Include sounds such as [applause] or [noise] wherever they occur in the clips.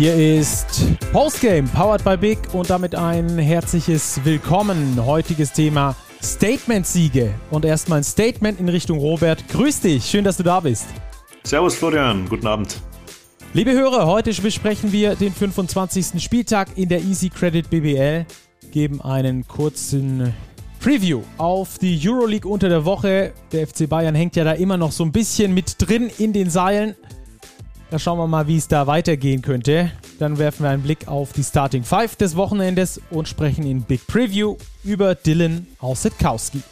Hier ist Postgame, powered by Big und damit ein herzliches Willkommen. Heutiges Thema Statement-Siege. Und erstmal ein Statement in Richtung Robert. Grüß dich, schön, dass du da bist. Servus Florian, guten Abend. Liebe Hörer, heute besprechen wir den 25. Spieltag in der Easy Credit BBL, geben einen kurzen Preview auf die Euroleague unter der Woche. Der FC Bayern hängt ja da immer noch so ein bisschen mit drin in den Seilen. Da schauen wir mal, wie es da weitergehen könnte. Dann werfen wir einen Blick auf die Starting Five des Wochenendes und sprechen in Big Preview über Dylan Ausetkowski.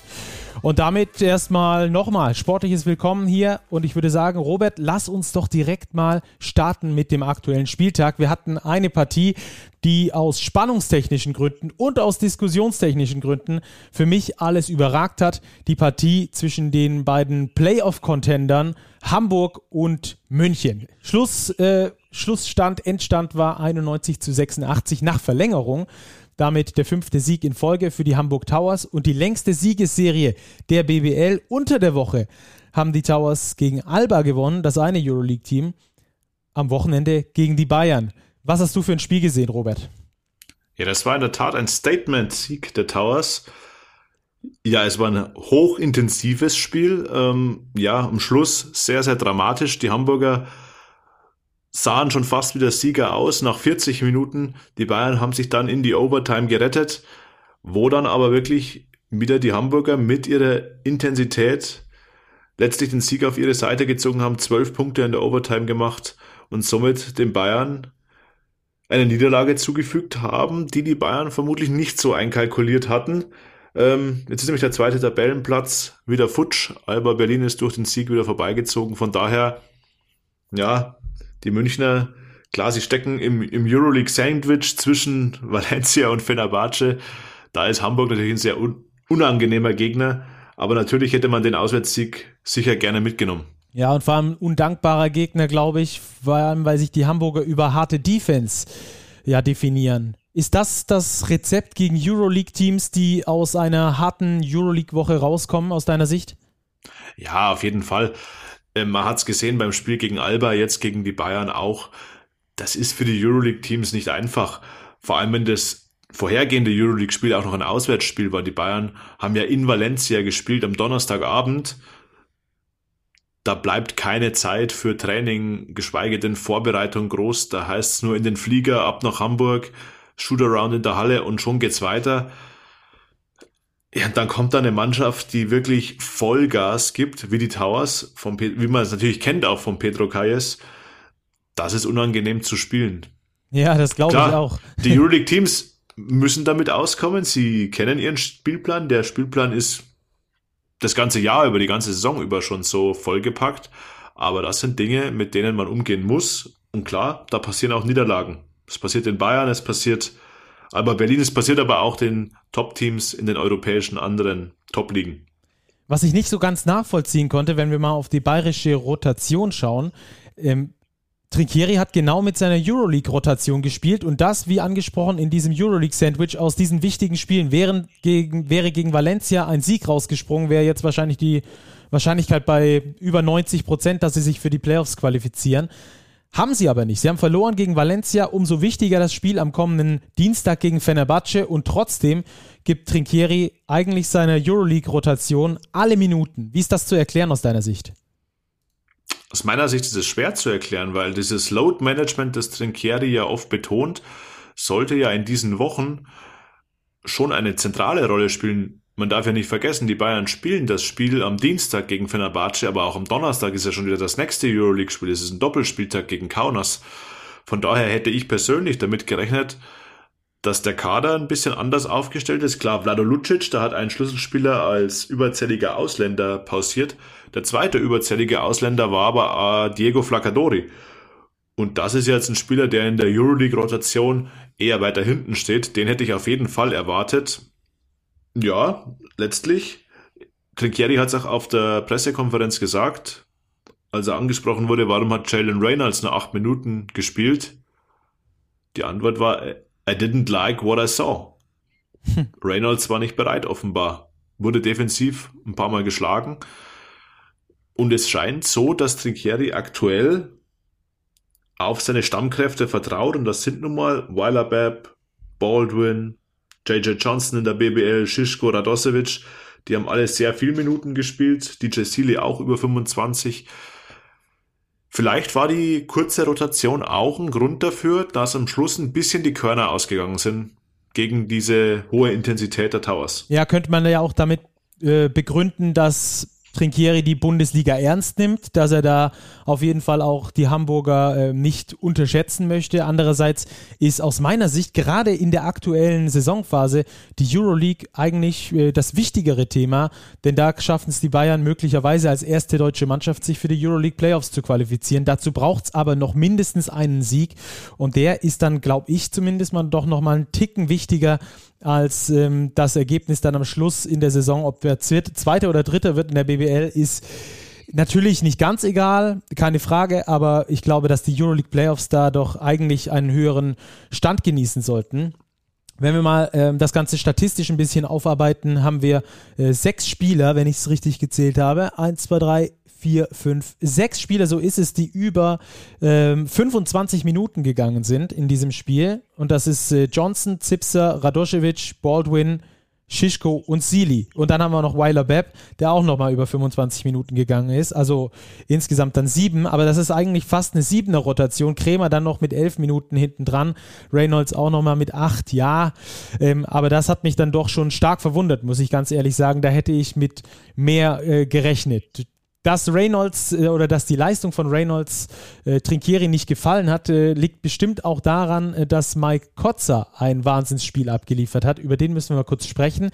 Und damit erstmal nochmal sportliches Willkommen hier. Und ich würde sagen, Robert, lass uns doch direkt mal starten mit dem aktuellen Spieltag. Wir hatten eine Partie, die aus spannungstechnischen Gründen und aus diskussionstechnischen Gründen für mich alles überragt hat. Die Partie zwischen den beiden Playoff-Contendern Hamburg und München. Schluss, äh, Schlussstand, Endstand war 91 zu 86 nach Verlängerung. Damit der fünfte Sieg in Folge für die Hamburg Towers und die längste Siegesserie der BBL unter der Woche haben die Towers gegen Alba gewonnen, das eine Euroleague-Team, am Wochenende gegen die Bayern. Was hast du für ein Spiel gesehen, Robert? Ja, das war in der Tat ein Statement-Sieg der Towers. Ja, es war ein hochintensives Spiel. Ähm, ja, am Schluss sehr, sehr dramatisch. Die Hamburger sahen schon fast wie der Sieger aus nach 40 Minuten. Die Bayern haben sich dann in die Overtime gerettet, wo dann aber wirklich wieder die Hamburger mit ihrer Intensität letztlich den Sieg auf ihre Seite gezogen haben, zwölf Punkte in der Overtime gemacht und somit den Bayern eine Niederlage zugefügt haben, die die Bayern vermutlich nicht so einkalkuliert hatten. Ähm, jetzt ist nämlich der zweite Tabellenplatz wieder futsch. Alba Berlin ist durch den Sieg wieder vorbeigezogen. Von daher, ja, die Münchner, klar, sie stecken im, im Euroleague Sandwich zwischen [laughs] Valencia und Fenerbahce. Da ist Hamburg natürlich ein sehr un unangenehmer Gegner. Aber natürlich hätte man den Auswärtssieg sicher gerne mitgenommen. Ja, und vor allem undankbarer Gegner, glaube ich, vor allem, weil sich die Hamburger über harte Defense ja definieren. Ist das das Rezept gegen Euroleague-Teams, die aus einer harten Euroleague-Woche rauskommen, aus deiner Sicht? Ja, auf jeden Fall. Ähm, man hat es gesehen beim Spiel gegen Alba, jetzt gegen die Bayern auch. Das ist für die Euroleague-Teams nicht einfach. Vor allem, wenn das vorhergehende Euroleague-Spiel auch noch ein Auswärtsspiel war. Die Bayern haben ja in Valencia gespielt am Donnerstagabend. Da bleibt keine Zeit für Training, geschweige denn Vorbereitung groß. Da heißt es nur in den Flieger ab nach Hamburg, Shootaround in der Halle und schon geht's weiter. Ja, dann kommt da eine Mannschaft, die wirklich Vollgas gibt, wie die Towers, vom, wie man es natürlich kennt auch von Pedro Calles. Das ist unangenehm zu spielen. Ja, das glaube ich auch. [laughs] Die Euroleague-Teams müssen damit auskommen. Sie kennen ihren Spielplan. Der Spielplan ist das ganze Jahr über, die ganze Saison über schon so vollgepackt. Aber das sind Dinge, mit denen man umgehen muss. Und klar, da passieren auch Niederlagen. Es passiert in Bayern, es passiert aber Berlin, es passiert aber auch den Top-Teams in den europäischen anderen Top-Ligen. Was ich nicht so ganz nachvollziehen konnte, wenn wir mal auf die bayerische Rotation schauen, ähm, Trinkieri hat genau mit seiner Euroleague-Rotation gespielt und das, wie angesprochen, in diesem Euroleague-Sandwich aus diesen wichtigen Spielen wären gegen, wäre gegen Valencia ein Sieg rausgesprungen, wäre jetzt wahrscheinlich die Wahrscheinlichkeit bei über 90 Prozent, dass sie sich für die Playoffs qualifizieren. Haben sie aber nicht. Sie haben verloren gegen Valencia, umso wichtiger das Spiel am kommenden Dienstag gegen Fenerbahce und trotzdem gibt Trinkieri eigentlich seiner Euroleague-Rotation alle Minuten. Wie ist das zu erklären aus deiner Sicht? Aus meiner Sicht ist es schwer zu erklären, weil dieses Load-Management, das Trinkieri ja oft betont, sollte ja in diesen Wochen schon eine zentrale Rolle spielen man darf ja nicht vergessen, die Bayern spielen das Spiel am Dienstag gegen Fenerbahce, aber auch am Donnerstag ist ja schon wieder das nächste Euroleague-Spiel. Es ist ein Doppelspieltag gegen Kaunas. Von daher hätte ich persönlich damit gerechnet, dass der Kader ein bisschen anders aufgestellt ist. Klar, Vlado Lucic, da hat ein Schlüsselspieler als überzähliger Ausländer pausiert. Der zweite überzählige Ausländer war aber äh, Diego Flacadori. Und das ist jetzt ein Spieler, der in der Euroleague-Rotation eher weiter hinten steht. Den hätte ich auf jeden Fall erwartet. Ja, letztlich. Trinkieri hat es auch auf der Pressekonferenz gesagt, als er angesprochen wurde, warum hat Jalen Reynolds nur acht Minuten gespielt? Die Antwort war, I didn't like what I saw. Hm. Reynolds war nicht bereit, offenbar. Wurde defensiv ein paar Mal geschlagen. Und es scheint so, dass Trinkieri aktuell auf seine Stammkräfte vertraut und das sind nun mal Weiler Babb, Baldwin, JJ Johnson in der BBL, Shishko Radosevic, die haben alle sehr viel Minuten gespielt, DJ Sealy auch über 25. Vielleicht war die kurze Rotation auch ein Grund dafür, dass am Schluss ein bisschen die Körner ausgegangen sind gegen diese hohe Intensität der Towers. Ja, könnte man ja auch damit äh, begründen, dass Trinkieri die Bundesliga ernst nimmt, dass er da auf jeden Fall auch die Hamburger äh, nicht unterschätzen möchte. Andererseits ist aus meiner Sicht gerade in der aktuellen Saisonphase die Euroleague eigentlich äh, das wichtigere Thema, denn da schaffen es die Bayern möglicherweise als erste deutsche Mannschaft, sich für die Euroleague Playoffs zu qualifizieren. Dazu braucht es aber noch mindestens einen Sieg und der ist dann, glaube ich zumindest mal doch noch mal einen Ticken wichtiger als ähm, das Ergebnis dann am Schluss in der Saison, ob wer Zweiter oder Dritter wird in der BBL, ist natürlich nicht ganz egal, keine Frage, aber ich glaube, dass die Euroleague Playoffs da doch eigentlich einen höheren Stand genießen sollten. Wenn wir mal ähm, das Ganze statistisch ein bisschen aufarbeiten, haben wir äh, sechs Spieler, wenn ich es richtig gezählt habe. Eins, zwei, drei, vier, fünf, sechs Spieler, so ist es, die über ähm, 25 Minuten gegangen sind in diesem Spiel. Und das ist äh, Johnson, Zipser, Radoschewitsch, Baldwin, Shishko und Sealy. Und dann haben wir noch Weiler Bepp, der auch nochmal über 25 Minuten gegangen ist. Also insgesamt dann sieben, aber das ist eigentlich fast eine siebener Rotation. Krämer dann noch mit elf Minuten hinten dran. Reynolds auch nochmal mit acht, ja. Ähm, aber das hat mich dann doch schon stark verwundert, muss ich ganz ehrlich sagen. Da hätte ich mit mehr äh, gerechnet dass Reynolds äh, oder dass die Leistung von Reynolds äh, Trinkieri nicht gefallen hat, äh, liegt bestimmt auch daran, äh, dass Mike Kotzer ein Wahnsinnsspiel abgeliefert hat. Über den müssen wir mal kurz sprechen.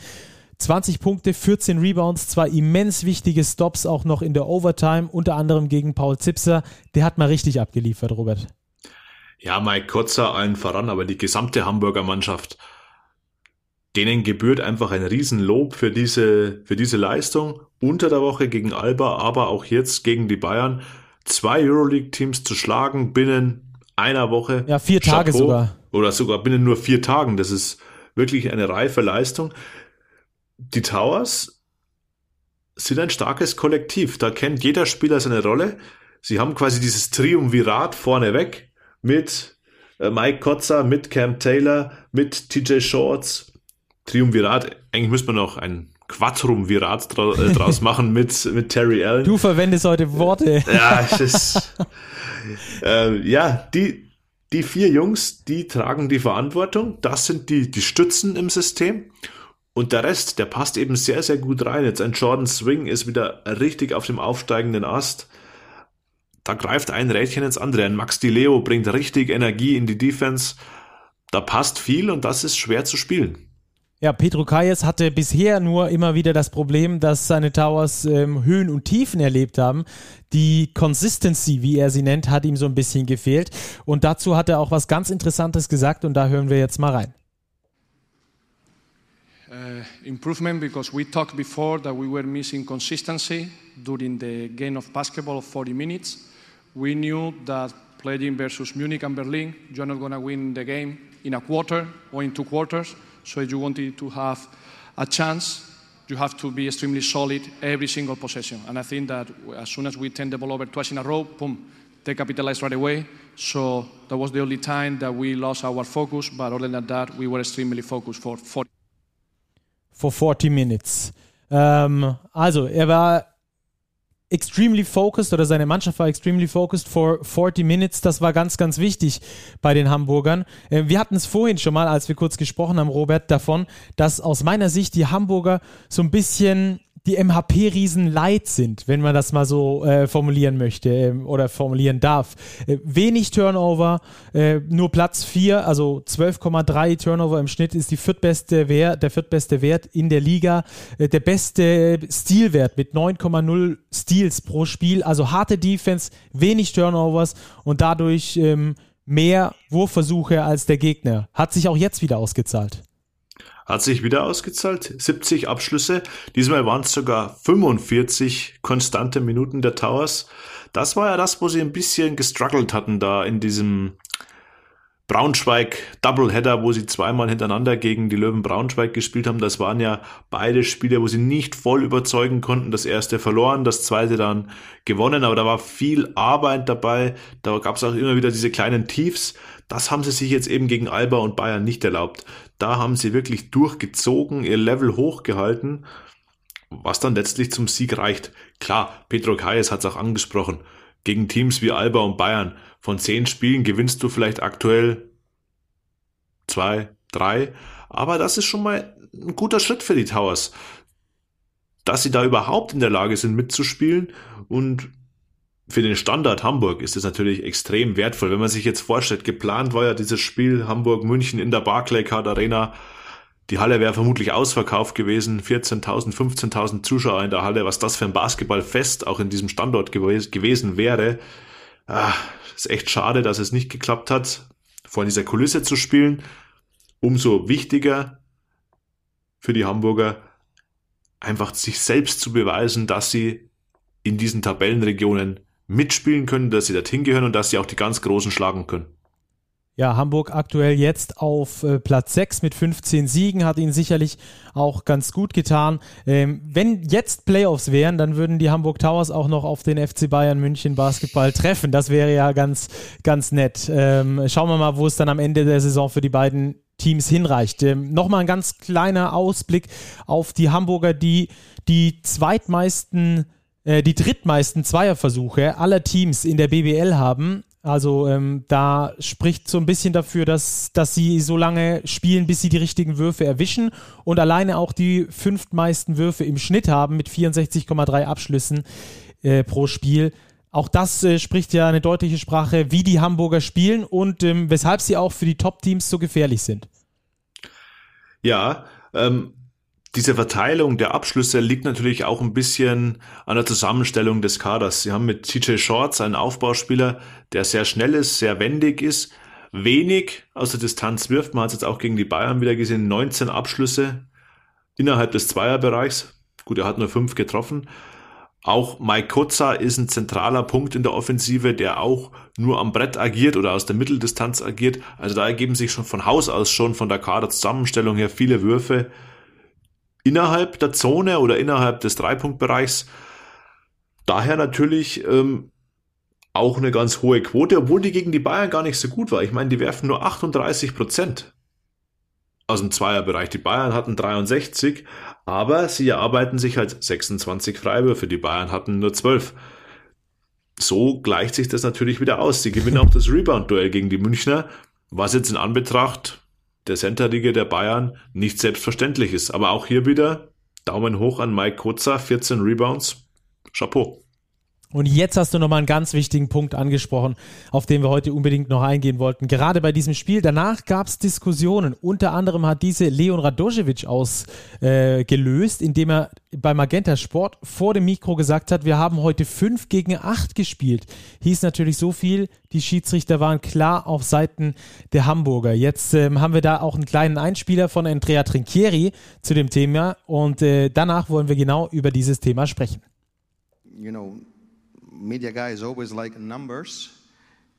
20 Punkte, 14 Rebounds, zwei immens wichtige Stops auch noch in der Overtime, unter anderem gegen Paul Zipser. Der hat mal richtig abgeliefert, Robert. Ja, Mike Kotzer allen voran, aber die gesamte Hamburger Mannschaft denen gebührt einfach ein Riesenlob für diese, für diese Leistung. Unter der Woche gegen Alba, aber auch jetzt gegen die Bayern. Zwei Euroleague-Teams zu schlagen binnen einer Woche. Ja, vier Tage Chapeau. sogar. Oder sogar binnen nur vier Tagen. Das ist wirklich eine reife Leistung. Die Towers sind ein starkes Kollektiv. Da kennt jeder Spieler seine Rolle. Sie haben quasi dieses Triumvirat vorneweg mit äh, Mike Kotzer, mit Cam Taylor, mit TJ Shorts, Triumvirat, eigentlich müsste man noch ein Quadrumvirat dra äh, draus [laughs] machen mit, mit Terry Allen. Du verwendest heute Worte. Ja, ist, äh, ja die, die vier Jungs, die tragen die Verantwortung. Das sind die, die Stützen im System. Und der Rest, der passt eben sehr, sehr gut rein. Jetzt ein Jordan Swing ist wieder richtig auf dem aufsteigenden Ast. Da greift ein Rädchen ins andere. Ein Max Di Leo bringt richtig Energie in die Defense. Da passt viel und das ist schwer zu spielen. Ja, Petro Kayes hatte bisher nur immer wieder das Problem, dass seine Towers ähm, Höhen und Tiefen erlebt haben. Die Consistency, wie er sie nennt, hat ihm so ein bisschen gefehlt. Und dazu hat er auch was ganz Interessantes gesagt und da hören wir jetzt mal rein. Uh, improvement because we talked before that we were missing consistency during the game of basketball of 40 minutes. We knew that playing versus Munich and Berlin, you're not going to win the game in a quarter or in two quarters. So if you wanted to have a chance, you have to be extremely solid every single possession. And I think that as soon as we turn the ball over twice in a row, boom, they capitalized right away. So that was the only time that we lost our focus. But other than that, we were extremely focused for 40. For 40 minutes. Also, er war extremely focused oder seine Mannschaft war extremely focused for 40 minutes. Das war ganz, ganz wichtig bei den Hamburgern. Äh, wir hatten es vorhin schon mal, als wir kurz gesprochen haben, Robert, davon, dass aus meiner Sicht die Hamburger so ein bisschen die MHP-Riesen leid sind, wenn man das mal so äh, formulieren möchte äh, oder formulieren darf. Äh, wenig Turnover, äh, nur Platz 4, also 12,3 Turnover im Schnitt ist die viertbeste Wert, der viertbeste Wert in der Liga. Äh, der beste Stilwert mit 9,0 Steals pro Spiel, also harte Defense, wenig Turnovers und dadurch ähm, mehr Wurfversuche als der Gegner. Hat sich auch jetzt wieder ausgezahlt. Hat sich wieder ausgezahlt. 70 Abschlüsse. Diesmal waren es sogar 45 konstante Minuten der Towers. Das war ja das, wo sie ein bisschen gestruggelt hatten da in diesem Braunschweig Doubleheader, wo sie zweimal hintereinander gegen die Löwen Braunschweig gespielt haben. Das waren ja beide Spiele, wo sie nicht voll überzeugen konnten. Das erste verloren, das zweite dann gewonnen, aber da war viel Arbeit dabei. Da gab es auch immer wieder diese kleinen Tiefs. Das haben sie sich jetzt eben gegen Alba und Bayern nicht erlaubt. Da haben sie wirklich durchgezogen, ihr Level hochgehalten, was dann letztlich zum Sieg reicht. Klar, Petro Kayes hat es auch angesprochen. Gegen Teams wie Alba und Bayern von zehn Spielen gewinnst du vielleicht aktuell zwei, drei. Aber das ist schon mal ein guter Schritt für die Towers, dass sie da überhaupt in der Lage sind mitzuspielen und für den Standard Hamburg ist es natürlich extrem wertvoll. Wenn man sich jetzt vorstellt, geplant war ja dieses Spiel Hamburg-München in der Barclaycard Arena. Die Halle wäre vermutlich ausverkauft gewesen. 14.000, 15.000 Zuschauer in der Halle. Was das für ein Basketballfest auch in diesem Standort gewesen wäre. Ah, ist echt schade, dass es nicht geklappt hat, vor dieser Kulisse zu spielen. Umso wichtiger für die Hamburger, einfach sich selbst zu beweisen, dass sie in diesen Tabellenregionen mitspielen können, dass sie dorthin gehören und dass sie auch die ganz Großen schlagen können. Ja, Hamburg aktuell jetzt auf äh, Platz 6 mit 15 Siegen, hat ihnen sicherlich auch ganz gut getan. Ähm, wenn jetzt Playoffs wären, dann würden die Hamburg Towers auch noch auf den FC Bayern München Basketball treffen. Das wäre ja ganz, ganz nett. Ähm, schauen wir mal, wo es dann am Ende der Saison für die beiden Teams hinreicht. Ähm, Nochmal ein ganz kleiner Ausblick auf die Hamburger, die die zweitmeisten äh, die drittmeisten Zweierversuche aller Teams in der BBL haben. Also ähm, da spricht so ein bisschen dafür, dass, dass sie so lange spielen, bis sie die richtigen Würfe erwischen und alleine auch die fünftmeisten Würfe im Schnitt haben mit 64,3 Abschlüssen äh, pro Spiel. Auch das äh, spricht ja eine deutliche Sprache, wie die Hamburger spielen und ähm, weshalb sie auch für die Top-Teams so gefährlich sind. Ja, ähm, diese Verteilung der Abschlüsse liegt natürlich auch ein bisschen an der Zusammenstellung des Kaders. Sie haben mit TJ Shorts einen Aufbauspieler, der sehr schnell ist, sehr wendig ist, wenig aus der Distanz wirft. Man hat es jetzt auch gegen die Bayern wieder gesehen, 19 Abschlüsse innerhalb des Zweierbereichs. Gut, er hat nur fünf getroffen. Auch Mike Kotza ist ein zentraler Punkt in der Offensive, der auch nur am Brett agiert oder aus der Mitteldistanz agiert. Also da ergeben sich schon von Haus aus schon von der Kaderzusammenstellung her viele Würfe innerhalb der Zone oder innerhalb des Dreipunktbereichs. Daher natürlich ähm, auch eine ganz hohe Quote, obwohl die gegen die Bayern gar nicht so gut war. Ich meine, die werfen nur 38 Prozent aus dem Zweierbereich. Die Bayern hatten 63, aber sie erarbeiten sich halt 26 Freiwürfe. Die Bayern hatten nur 12. So gleicht sich das natürlich wieder aus. Sie gewinnen auch das Rebound-Duell gegen die Münchner, was jetzt in Anbetracht der Centerliga der Bayern nicht selbstverständlich ist. Aber auch hier wieder Daumen hoch an Mike Kotzer, 14 Rebounds. Chapeau. Und jetzt hast du nochmal einen ganz wichtigen Punkt angesprochen, auf den wir heute unbedingt noch eingehen wollten. Gerade bei diesem Spiel, danach gab es Diskussionen. Unter anderem hat diese Leon Radojevic ausgelöst, äh, indem er bei Magenta Sport vor dem Mikro gesagt hat, wir haben heute 5 gegen 8 gespielt. Hieß natürlich so viel, die Schiedsrichter waren klar auf Seiten der Hamburger. Jetzt ähm, haben wir da auch einen kleinen Einspieler von Andrea Trinchieri zu dem Thema und äh, danach wollen wir genau über dieses Thema sprechen. You know, media guys always like numbers,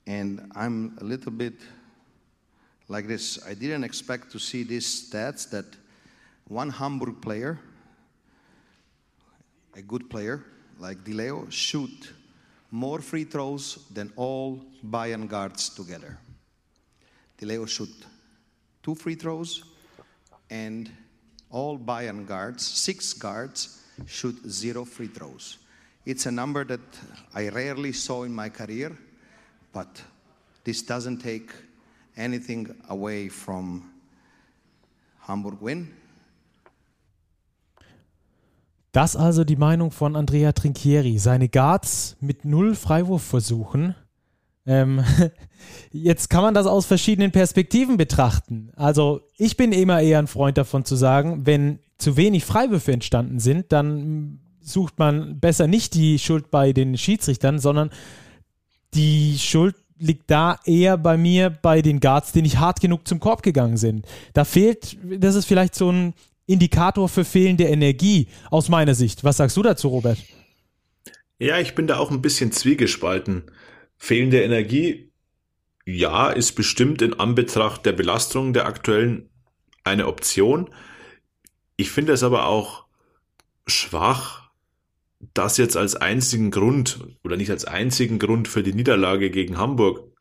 and I'm a little bit like this. I didn't expect to see these stats that one Hamburg player, a good player like Dileo, shoot more free throws than all Bayern guards together. Dileo shoot two free throws, and all Bayern guards, six guards, shoot zero free throws. It's a number that I rarely saw in my career, but this doesn't take anything away from Hamburg win. Das also die Meinung von Andrea Trinchieri. Seine Guards mit null Freiwurfversuchen. Ähm, [laughs] jetzt kann man das aus verschiedenen Perspektiven betrachten. Also ich bin immer eher ein Freund davon zu sagen, wenn zu wenig Freiwürfe entstanden sind, dann sucht man besser nicht die Schuld bei den Schiedsrichtern, sondern die Schuld liegt da eher bei mir, bei den Guards, die nicht hart genug zum Korb gegangen sind. Da fehlt, das ist vielleicht so ein Indikator für fehlende Energie aus meiner Sicht. Was sagst du dazu, Robert? Ja, ich bin da auch ein bisschen zwiegespalten. Fehlende Energie ja, ist bestimmt in Anbetracht der Belastung der aktuellen eine Option. Ich finde es aber auch schwach, das jetzt als einzigen Grund oder nicht als einzigen Grund für die Niederlage gegen Hamburg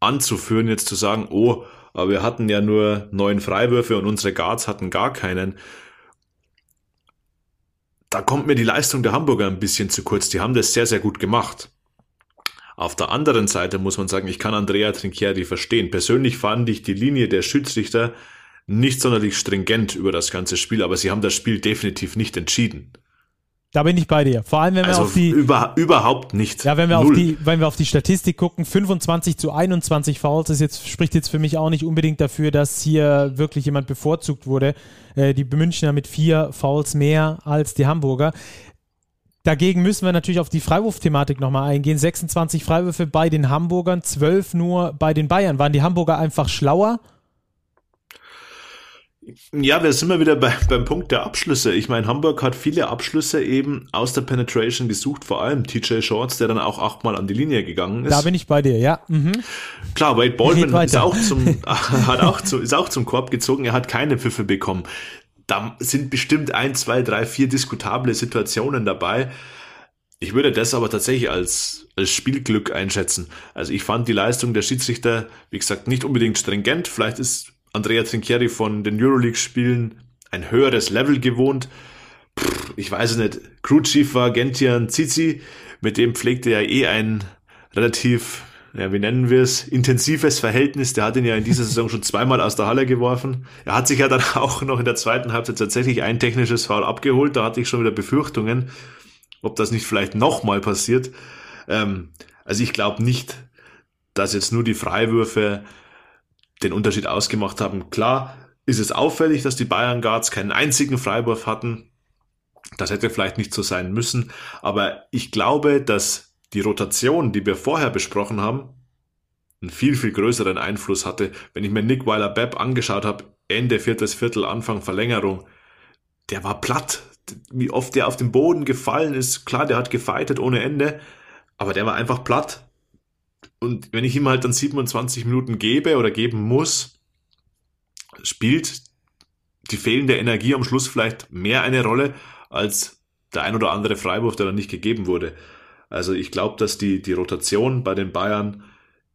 anzuführen, jetzt zu sagen, oh, aber wir hatten ja nur neun Freiwürfe und unsere Guards hatten gar keinen. Da kommt mir die Leistung der Hamburger ein bisschen zu kurz. Die haben das sehr, sehr gut gemacht. Auf der anderen Seite muss man sagen, ich kann Andrea Trinchieri verstehen. Persönlich fand ich die Linie der Schiedsrichter nicht sonderlich stringent über das ganze Spiel, aber sie haben das Spiel definitiv nicht entschieden. Da bin ich bei dir. Vor allem, wenn wir Also auf die. über, überhaupt nicht. Ja, wenn wir, Null. auf die, wenn wir auf die Statistik gucken, 25 zu 21 Fouls, das jetzt, spricht jetzt für mich auch nicht unbedingt dafür, dass hier wirklich jemand bevorzugt wurde. Äh, die Münchner mit vier Fouls mehr als die Hamburger. Dagegen müssen wir natürlich auf die Freiwurfthematik nochmal eingehen. 26 Freiwürfe bei den Hamburgern, 12 nur bei den Bayern. Waren die Hamburger einfach schlauer? Ja, wir sind mal wieder bei, beim Punkt der Abschlüsse. Ich meine, Hamburg hat viele Abschlüsse eben aus der Penetration gesucht, vor allem TJ Shorts, der dann auch achtmal an die Linie gegangen ist. Da bin ich bei dir, ja. Mhm. Klar, Wade Baldwin ist auch, zum, [laughs] hat auch, zu, ist auch zum Korb gezogen, er hat keine Pfiffe bekommen. Da sind bestimmt ein, zwei, drei, vier diskutable Situationen dabei. Ich würde das aber tatsächlich als, als Spielglück einschätzen. Also ich fand die Leistung der Schiedsrichter, wie gesagt, nicht unbedingt stringent. Vielleicht ist Andrea Trinchieri von den Euroleague-Spielen ein höheres Level gewohnt. Pff, ich weiß es nicht. Crew Chief war Gentian Zizi, mit dem pflegte er eh ein relativ, ja, wie nennen wir es, intensives Verhältnis. Der hat ihn ja in dieser Saison schon zweimal aus der Halle geworfen. Er hat sich ja dann [laughs] auch noch in der zweiten Halbzeit tatsächlich ein technisches Foul abgeholt. Da hatte ich schon wieder Befürchtungen, ob das nicht vielleicht nochmal passiert. Ähm, also ich glaube nicht, dass jetzt nur die Freiwürfe den Unterschied ausgemacht haben. Klar ist es auffällig, dass die Bayern Guards keinen einzigen Freiwurf hatten. Das hätte vielleicht nicht so sein müssen. Aber ich glaube, dass die Rotation, die wir vorher besprochen haben, einen viel, viel größeren Einfluss hatte. Wenn ich mir Nick Weiler-Bepp angeschaut habe, Ende viertes Viertel, Anfang Verlängerung, der war platt. Wie oft der auf den Boden gefallen ist, klar, der hat gefeitet ohne Ende, aber der war einfach platt. Und wenn ich ihm halt dann 27 Minuten gebe oder geben muss, spielt die fehlende Energie am Schluss vielleicht mehr eine Rolle als der ein oder andere Freiwurf, der dann nicht gegeben wurde. Also ich glaube, dass die, die Rotation bei den Bayern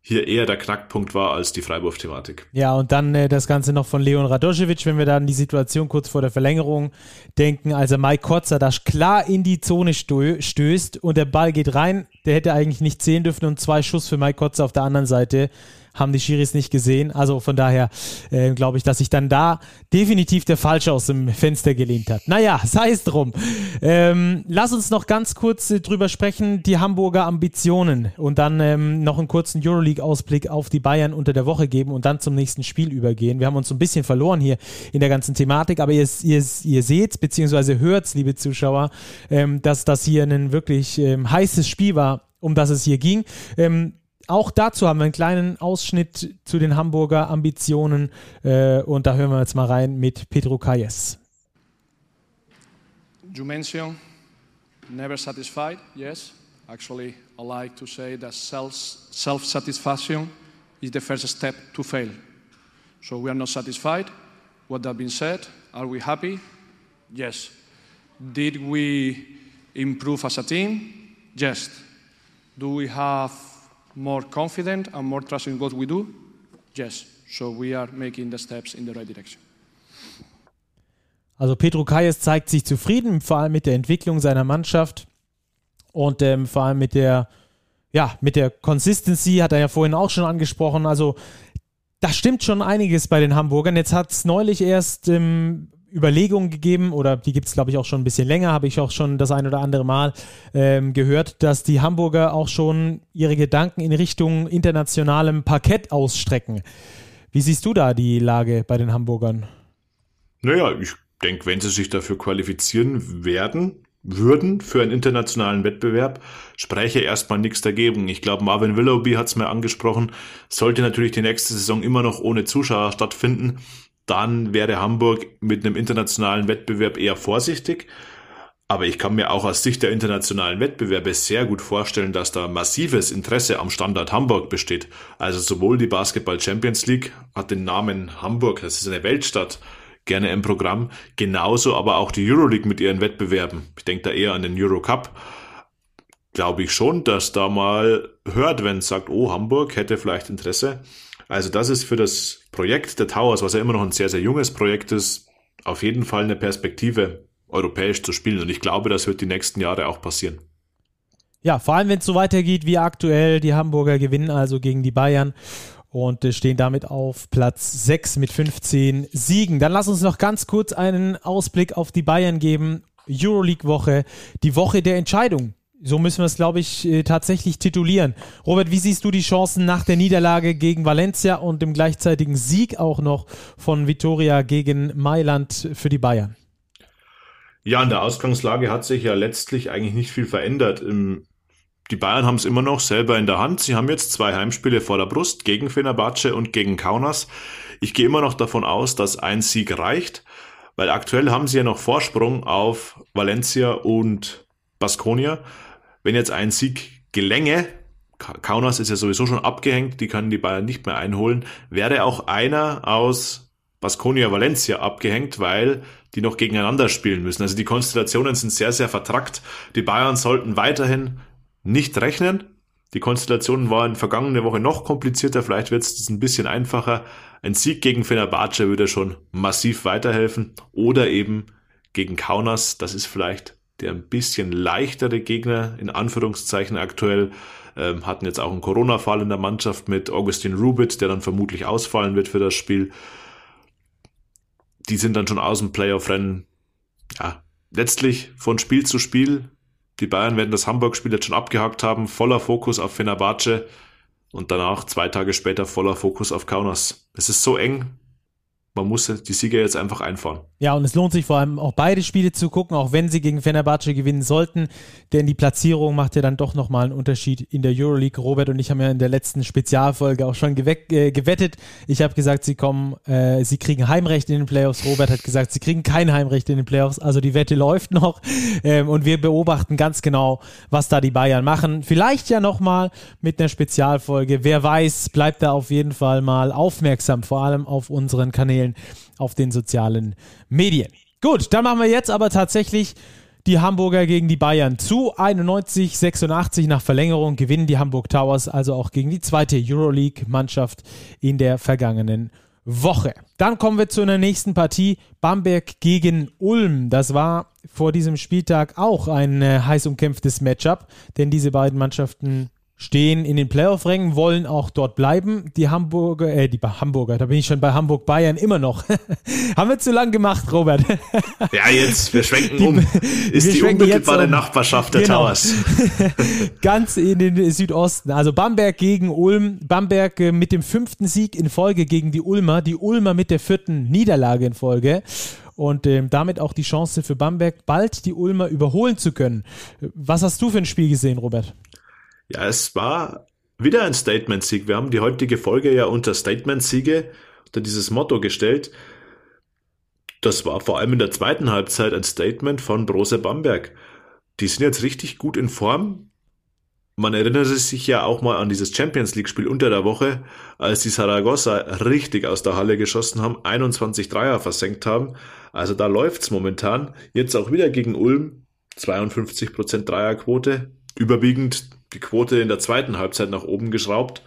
hier eher der Knackpunkt war als die Freiwurfthematik. Ja, und dann äh, das Ganze noch von Leon Radojevic, wenn wir dann die Situation kurz vor der Verlängerung denken. Also Mike Kotzer da klar in die Zone stö stößt und der Ball geht rein. Der hätte eigentlich nicht sehen dürfen und zwei Schuss für Mike Kotzer auf der anderen Seite haben die Schiris nicht gesehen. Also von daher äh, glaube ich, dass sich dann da definitiv der Falsche aus dem Fenster gelehnt hat. Naja, sei es drum. Ähm, lass uns noch ganz kurz äh, drüber sprechen, die Hamburger Ambitionen und dann ähm, noch einen kurzen Euroleague-Ausblick auf die Bayern unter der Woche geben und dann zum nächsten Spiel übergehen. Wir haben uns ein bisschen verloren hier in der ganzen Thematik, aber ihr, ihr, ihr seht beziehungsweise hört, liebe Zuschauer, ähm, dass das hier ein wirklich ähm, heißes Spiel war, um das es hier ging. Ähm, auch dazu haben wir einen kleinen Ausschnitt zu den Hamburger Ambitionen äh, und da hören wir jetzt mal rein mit Pedro Calles. You mentioned never satisfied. Yes, actually, I like to say that self self satisfaction is the first step to fail. So we are not satisfied. What that being said, are we happy? Yes. Did we improve as a team? Yes. Do we have more confidence and more trust in what we do? Yes. So we are making the steps in the right direction. Also Pedro Calles zeigt sich zufrieden, vor allem mit der Entwicklung seiner Mannschaft und ähm, vor allem mit der, ja, mit der Consistency, hat er ja vorhin auch schon angesprochen. Also da stimmt schon einiges bei den Hamburgern. Jetzt hat es neulich erst ähm, Überlegungen gegeben, oder die gibt es, glaube ich, auch schon ein bisschen länger, habe ich auch schon das ein oder andere Mal ähm, gehört, dass die Hamburger auch schon ihre Gedanken in Richtung internationalem Parkett ausstrecken. Wie siehst du da die Lage bei den Hamburgern? Naja, ich denke, wenn sie sich dafür qualifizieren werden, würden für einen internationalen Wettbewerb, spreche erstmal nichts dagegen. Ich glaube, Marvin Willoughby hat es mir angesprochen, sollte natürlich die nächste Saison immer noch ohne Zuschauer stattfinden, dann wäre Hamburg mit einem internationalen Wettbewerb eher vorsichtig. Aber ich kann mir auch aus Sicht der internationalen Wettbewerbe sehr gut vorstellen, dass da massives Interesse am Standort Hamburg besteht. Also sowohl die Basketball Champions League hat den Namen Hamburg, das ist eine Weltstadt, gerne im Programm, genauso aber auch die Euroleague mit ihren Wettbewerben. Ich denke da eher an den Eurocup. Glaube ich schon, dass da mal hört, wenn es sagt, oh, Hamburg hätte vielleicht Interesse. Also das ist für das Projekt der Towers, was ja immer noch ein sehr, sehr junges Projekt ist, auf jeden Fall eine Perspektive, europäisch zu spielen. Und ich glaube, das wird die nächsten Jahre auch passieren. Ja, vor allem wenn es so weitergeht wie aktuell. Die Hamburger gewinnen also gegen die Bayern und äh, stehen damit auf Platz 6 mit 15 Siegen. Dann lass uns noch ganz kurz einen Ausblick auf die Bayern geben. Euroleague-Woche, die Woche der Entscheidung. So müssen wir es, glaube ich, äh, tatsächlich titulieren. Robert, wie siehst du die Chancen nach der Niederlage gegen Valencia und dem gleichzeitigen Sieg auch noch von Vitoria gegen Mailand für die Bayern? Ja, in der Ausgangslage hat sich ja letztlich eigentlich nicht viel verändert. Die Bayern haben es immer noch selber in der Hand. Sie haben jetzt zwei Heimspiele vor der Brust gegen Fenerbahce und gegen Kaunas. Ich gehe immer noch davon aus, dass ein Sieg reicht, weil aktuell haben sie ja noch Vorsprung auf Valencia und Baskonia. Wenn jetzt ein Sieg gelänge, Kaunas ist ja sowieso schon abgehängt, die können die Bayern nicht mehr einholen, wäre auch einer aus Baskonia Valencia abgehängt, weil die noch gegeneinander spielen müssen. Also die Konstellationen sind sehr, sehr vertrackt. Die Bayern sollten weiterhin nicht rechnen. Die Konstellationen waren vergangene Woche noch komplizierter, vielleicht wird es ein bisschen einfacher. Ein Sieg gegen Fenerbahce würde schon massiv weiterhelfen. Oder eben gegen Kaunas, das ist vielleicht der ein bisschen leichtere Gegner, in Anführungszeichen aktuell. Ähm, hatten jetzt auch einen Corona-Fall in der Mannschaft mit Augustin Rubit, der dann vermutlich ausfallen wird für das Spiel die sind dann schon aus dem Playoff-Rennen. Ja, letztlich von Spiel zu Spiel. Die Bayern werden das Hamburg-Spiel jetzt schon abgehakt haben, voller Fokus auf Fenerbahce und danach zwei Tage später voller Fokus auf Kaunas. Es ist so eng, man muss die Sieger jetzt einfach einfahren. Ja, und es lohnt sich vor allem auch beide Spiele zu gucken, auch wenn sie gegen Fenerbahce gewinnen sollten, denn die Platzierung macht ja dann doch nochmal einen Unterschied in der Euroleague. Robert und ich haben ja in der letzten Spezialfolge auch schon äh, gewettet. Ich habe gesagt, sie kommen, äh, sie kriegen Heimrecht in den Playoffs. Robert hat gesagt, sie kriegen kein Heimrecht in den Playoffs. Also die Wette [laughs] läuft noch ähm, und wir beobachten ganz genau, was da die Bayern machen. Vielleicht ja nochmal mit einer Spezialfolge. Wer weiß, bleibt da auf jeden Fall mal aufmerksam, vor allem auf unseren Kanälen auf den sozialen Medien. Gut, dann machen wir jetzt aber tatsächlich die Hamburger gegen die Bayern zu. 91, 86 nach Verlängerung gewinnen die Hamburg Towers also auch gegen die zweite Euroleague-Mannschaft in der vergangenen Woche. Dann kommen wir zu einer nächsten Partie. Bamberg gegen Ulm. Das war vor diesem Spieltag auch ein äh, heiß umkämpftes Matchup, denn diese beiden Mannschaften stehen in den Playoff-Rängen, wollen auch dort bleiben. Die Hamburger, äh, die Hamburger, da bin ich schon bei Hamburg Bayern immer noch. [laughs] Haben wir zu lang gemacht, Robert. [laughs] ja, jetzt, wir schwenken die, um. Ist die unmittelbare um. Nachbarschaft der genau. Towers. [laughs] Ganz in den Südosten. Also Bamberg gegen Ulm. Bamberg äh, mit dem fünften Sieg in Folge gegen die Ulmer. Die Ulmer mit der vierten Niederlage in Folge und ähm, damit auch die Chance für Bamberg, bald die Ulmer überholen zu können. Was hast du für ein Spiel gesehen, Robert? Ja, es war wieder ein Statement-Sieg. Wir haben die heutige Folge ja unter Statement-Siege, unter dieses Motto gestellt. Das war vor allem in der zweiten Halbzeit ein Statement von Brose Bamberg. Die sind jetzt richtig gut in Form. Man erinnert sich ja auch mal an dieses Champions League-Spiel unter der Woche, als die Saragossa richtig aus der Halle geschossen haben, 21 Dreier versenkt haben. Also da läuft's momentan. Jetzt auch wieder gegen Ulm, 52% Dreierquote, überwiegend die Quote in der zweiten Halbzeit nach oben geschraubt.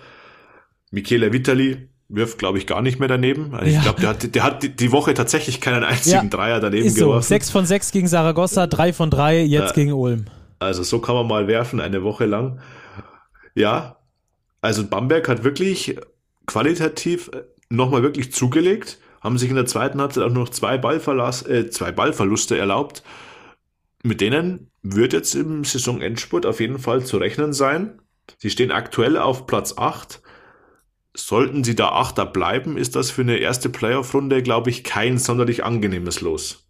Michele Vitali wirft, glaube ich, gar nicht mehr daneben. Also ja. Ich glaube, der hat, der hat die Woche tatsächlich keinen einzigen ja, Dreier daneben ist so. geworfen. Sechs von sechs gegen Saragossa, drei von drei jetzt ja. gegen Ulm. Also so kann man mal werfen, eine Woche lang. Ja, also Bamberg hat wirklich qualitativ nochmal wirklich zugelegt, haben sich in der zweiten Halbzeit auch noch zwei, Ballverlass, äh, zwei Ballverluste erlaubt. Mit denen wird jetzt im Saisonendspurt auf jeden Fall zu rechnen sein. Sie stehen aktuell auf Platz 8. Sollten sie da Achter bleiben, ist das für eine erste Playoff-Runde, glaube ich, kein sonderlich angenehmes Los.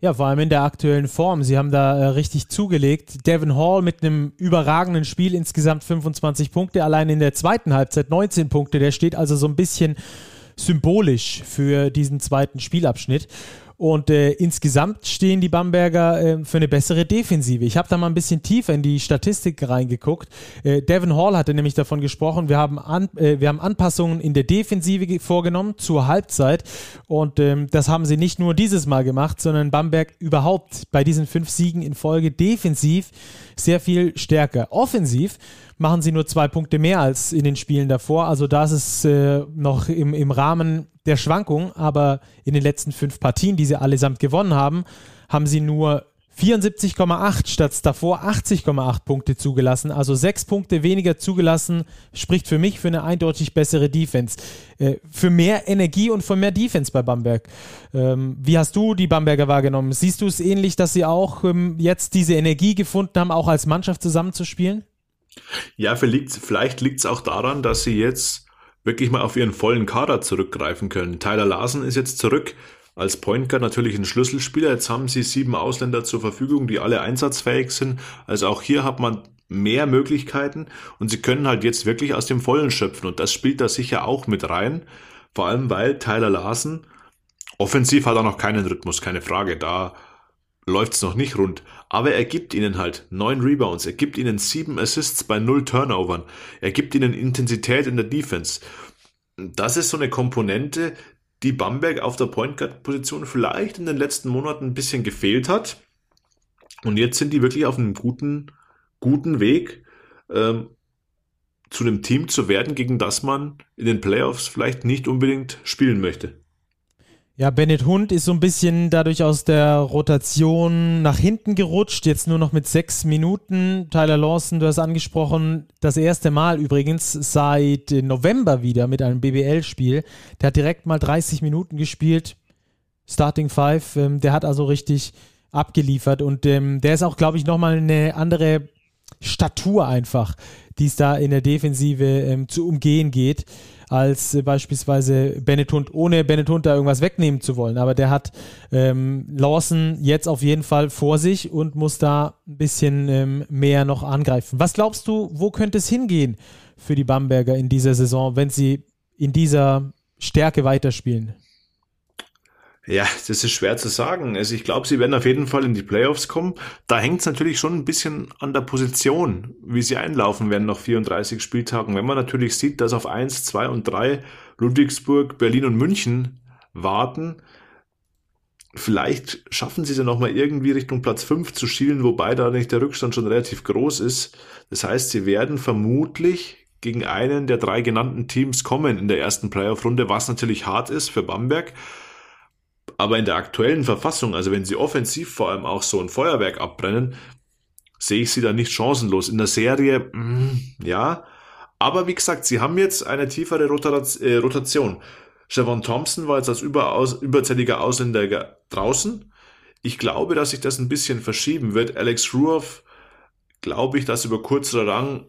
Ja, vor allem in der aktuellen Form. Sie haben da äh, richtig zugelegt. Devin Hall mit einem überragenden Spiel, insgesamt 25 Punkte, allein in der zweiten Halbzeit 19 Punkte. Der steht also so ein bisschen symbolisch für diesen zweiten Spielabschnitt. Und äh, insgesamt stehen die Bamberger äh, für eine bessere Defensive. Ich habe da mal ein bisschen tiefer in die Statistik reingeguckt. Äh, Devin Hall hatte nämlich davon gesprochen, wir haben, an, äh, wir haben Anpassungen in der Defensive vorgenommen zur Halbzeit. Und ähm, das haben sie nicht nur dieses Mal gemacht, sondern Bamberg überhaupt bei diesen fünf Siegen in Folge defensiv sehr viel stärker. Offensiv machen sie nur zwei Punkte mehr als in den Spielen davor. Also das ist äh, noch im, im Rahmen der Schwankung, aber in den letzten fünf Partien, die sie allesamt gewonnen haben, haben sie nur 74,8 statt davor 80,8 Punkte zugelassen, also sechs Punkte weniger zugelassen, spricht für mich für eine eindeutig bessere Defense. Äh, für mehr Energie und für mehr Defense bei Bamberg. Ähm, wie hast du die Bamberger wahrgenommen? Siehst du es ähnlich, dass sie auch ähm, jetzt diese Energie gefunden haben, auch als Mannschaft zusammenzuspielen? Ja, vielleicht liegt es auch daran, dass sie jetzt wirklich mal auf ihren vollen Kader zurückgreifen können. Tyler Larsen ist jetzt zurück als Point Guard natürlich ein Schlüsselspieler. Jetzt haben sie sieben Ausländer zur Verfügung, die alle einsatzfähig sind. Also auch hier hat man mehr Möglichkeiten und sie können halt jetzt wirklich aus dem Vollen schöpfen und das spielt da sicher auch mit rein. Vor allem, weil Tyler Larsen offensiv hat er noch keinen Rhythmus, keine Frage. Da läuft es noch nicht rund. Aber er gibt ihnen halt neun Rebounds, er gibt ihnen sieben Assists bei null Turnovern, er gibt ihnen Intensität in der Defense. Das ist so eine Komponente, die Bamberg auf der Point Guard Position vielleicht in den letzten Monaten ein bisschen gefehlt hat. Und jetzt sind die wirklich auf einem guten, guten Weg, ähm, zu einem Team zu werden, gegen das man in den Playoffs vielleicht nicht unbedingt spielen möchte. Ja, Bennett Hund ist so ein bisschen dadurch aus der Rotation nach hinten gerutscht, jetzt nur noch mit sechs Minuten. Tyler Lawson, du hast angesprochen, das erste Mal übrigens seit November wieder mit einem BBL-Spiel. Der hat direkt mal 30 Minuten gespielt, Starting Five. Ähm, der hat also richtig abgeliefert und ähm, der ist auch, glaube ich, nochmal eine andere Statur einfach, die es da in der Defensive ähm, zu umgehen geht als äh, beispielsweise Benetton, ohne Benetton da irgendwas wegnehmen zu wollen. Aber der hat ähm, Lawson jetzt auf jeden Fall vor sich und muss da ein bisschen ähm, mehr noch angreifen. Was glaubst du, wo könnte es hingehen für die Bamberger in dieser Saison, wenn sie in dieser Stärke weiterspielen? Ja, das ist schwer zu sagen. Also ich glaube, sie werden auf jeden Fall in die Playoffs kommen. Da hängt es natürlich schon ein bisschen an der Position, wie sie einlaufen werden nach 34 Spieltagen. Wenn man natürlich sieht, dass auf 1, 2 und 3 Ludwigsburg, Berlin und München warten, vielleicht schaffen sie es ja nochmal irgendwie Richtung Platz 5 zu schielen, wobei da nicht der Rückstand schon relativ groß ist. Das heißt, sie werden vermutlich gegen einen der drei genannten Teams kommen in der ersten Playoff-Runde, was natürlich hart ist für Bamberg. Aber in der aktuellen Verfassung, also wenn sie offensiv vor allem auch so ein Feuerwerk abbrennen, sehe ich sie da nicht chancenlos. In der Serie, mh, mm, ja. Aber wie gesagt, sie haben jetzt eine tiefere äh, Rotation. Javon Thompson war jetzt als überzähliger Ausländer draußen. Ich glaube, dass sich das ein bisschen verschieben wird. Alex Ruoff, glaube ich, dass über kurz oder lang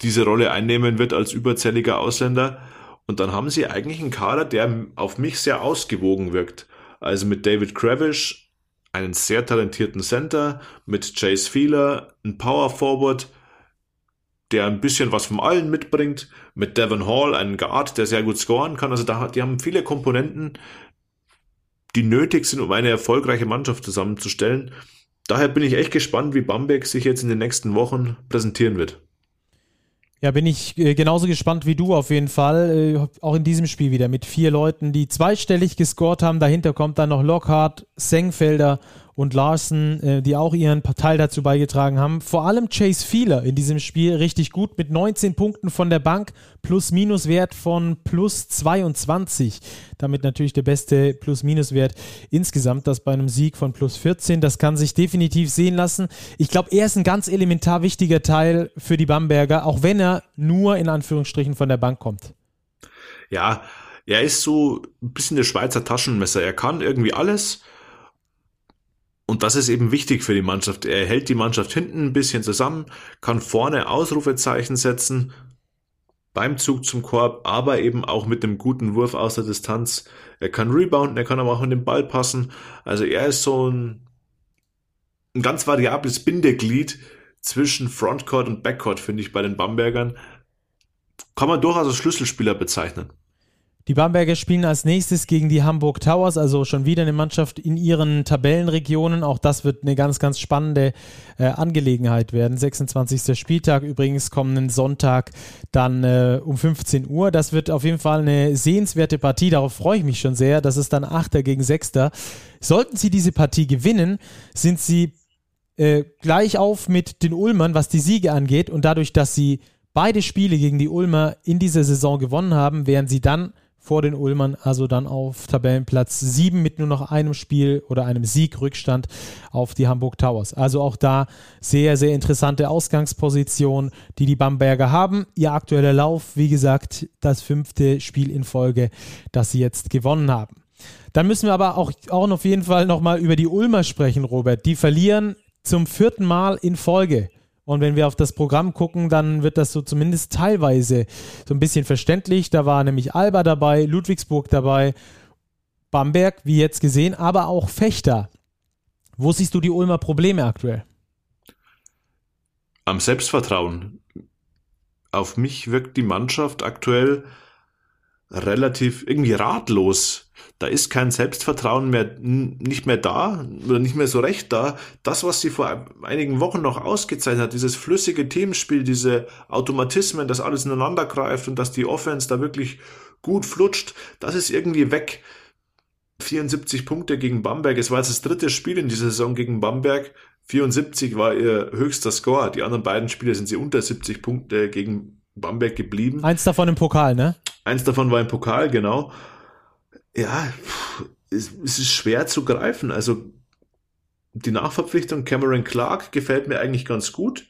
diese Rolle einnehmen wird als überzähliger Ausländer. Und dann haben sie eigentlich einen Kader, der auf mich sehr ausgewogen wirkt. Also mit David Kravish, einen sehr talentierten Center, mit Chase Feeler, ein Power Forward, der ein bisschen was von allen mitbringt, mit Devon Hall, einen Guard, der sehr gut scoren kann. Also da, die haben viele Komponenten, die nötig sind, um eine erfolgreiche Mannschaft zusammenzustellen. Daher bin ich echt gespannt, wie Bamberg sich jetzt in den nächsten Wochen präsentieren wird. Ja, bin ich äh, genauso gespannt wie du auf jeden Fall. Äh, auch in diesem Spiel wieder mit vier Leuten, die zweistellig gescored haben. Dahinter kommt dann noch Lockhart, Sengfelder und Larsen, äh, die auch ihren Teil dazu beigetragen haben. Vor allem Chase Feeler in diesem Spiel richtig gut mit 19 Punkten von der Bank, Plus-Minus-Wert von plus 22. Damit natürlich der beste Plus-Minus-Wert insgesamt, das bei einem Sieg von plus 14. Das kann sich definitiv sehen lassen. Ich glaube, er ist ein ganz elementar wichtiger Teil für die Bamberger, auch wenn er nur in Anführungsstrichen von der Bank kommt. Ja, er ist so ein bisschen der Schweizer Taschenmesser. Er kann irgendwie alles und das ist eben wichtig für die Mannschaft. Er hält die Mannschaft hinten ein bisschen zusammen, kann vorne Ausrufezeichen setzen beim Zug zum Korb, aber eben auch mit dem guten Wurf aus der Distanz. Er kann rebounden, er kann aber auch mit dem Ball passen. Also er ist so ein, ein ganz variables Bindeglied zwischen Frontcourt und Backcourt, finde ich, bei den Bambergern. Kann man durchaus als Schlüsselspieler bezeichnen. Die Bamberger spielen als nächstes gegen die Hamburg Towers, also schon wieder eine Mannschaft in ihren Tabellenregionen. Auch das wird eine ganz, ganz spannende äh, Angelegenheit werden. 26. Spieltag übrigens kommenden Sonntag dann äh, um 15 Uhr. Das wird auf jeden Fall eine sehenswerte Partie. Darauf freue ich mich schon sehr. Das ist dann Achter gegen Sechster. Sollten sie diese Partie gewinnen, sind sie äh, gleich auf mit den Ulmern, was die Siege angeht. Und dadurch, dass sie beide Spiele gegen die Ulmer in dieser Saison gewonnen haben, wären sie dann vor den Ulmern, also dann auf Tabellenplatz 7 mit nur noch einem Spiel oder einem Sieg Rückstand auf die Hamburg Towers. Also auch da sehr, sehr interessante Ausgangsposition, die die Bamberger haben. Ihr aktueller Lauf, wie gesagt, das fünfte Spiel in Folge, das sie jetzt gewonnen haben. Dann müssen wir aber auch, auch auf jeden Fall nochmal über die Ulmer sprechen, Robert. Die verlieren zum vierten Mal in Folge. Und wenn wir auf das Programm gucken, dann wird das so zumindest teilweise so ein bisschen verständlich. Da war nämlich Alba dabei, Ludwigsburg dabei, Bamberg, wie jetzt gesehen, aber auch Fechter. Wo siehst du die Ulmer Probleme aktuell? Am Selbstvertrauen. Auf mich wirkt die Mannschaft aktuell relativ irgendwie ratlos da ist kein Selbstvertrauen mehr, nicht mehr da oder nicht mehr so recht da. Das, was sie vor einigen Wochen noch ausgezeichnet hat, dieses flüssige Teamspiel, diese Automatismen, dass alles ineinander greift und dass die Offense da wirklich gut flutscht, das ist irgendwie weg. 74 Punkte gegen Bamberg. Es war jetzt das dritte Spiel in dieser Saison gegen Bamberg. 74 war ihr höchster Score. Die anderen beiden Spiele sind sie unter 70 Punkte gegen Bamberg geblieben. Eins davon im Pokal, ne? Eins davon war im Pokal, genau ja, es, es ist schwer zu greifen. Also die Nachverpflichtung Cameron Clark gefällt mir eigentlich ganz gut.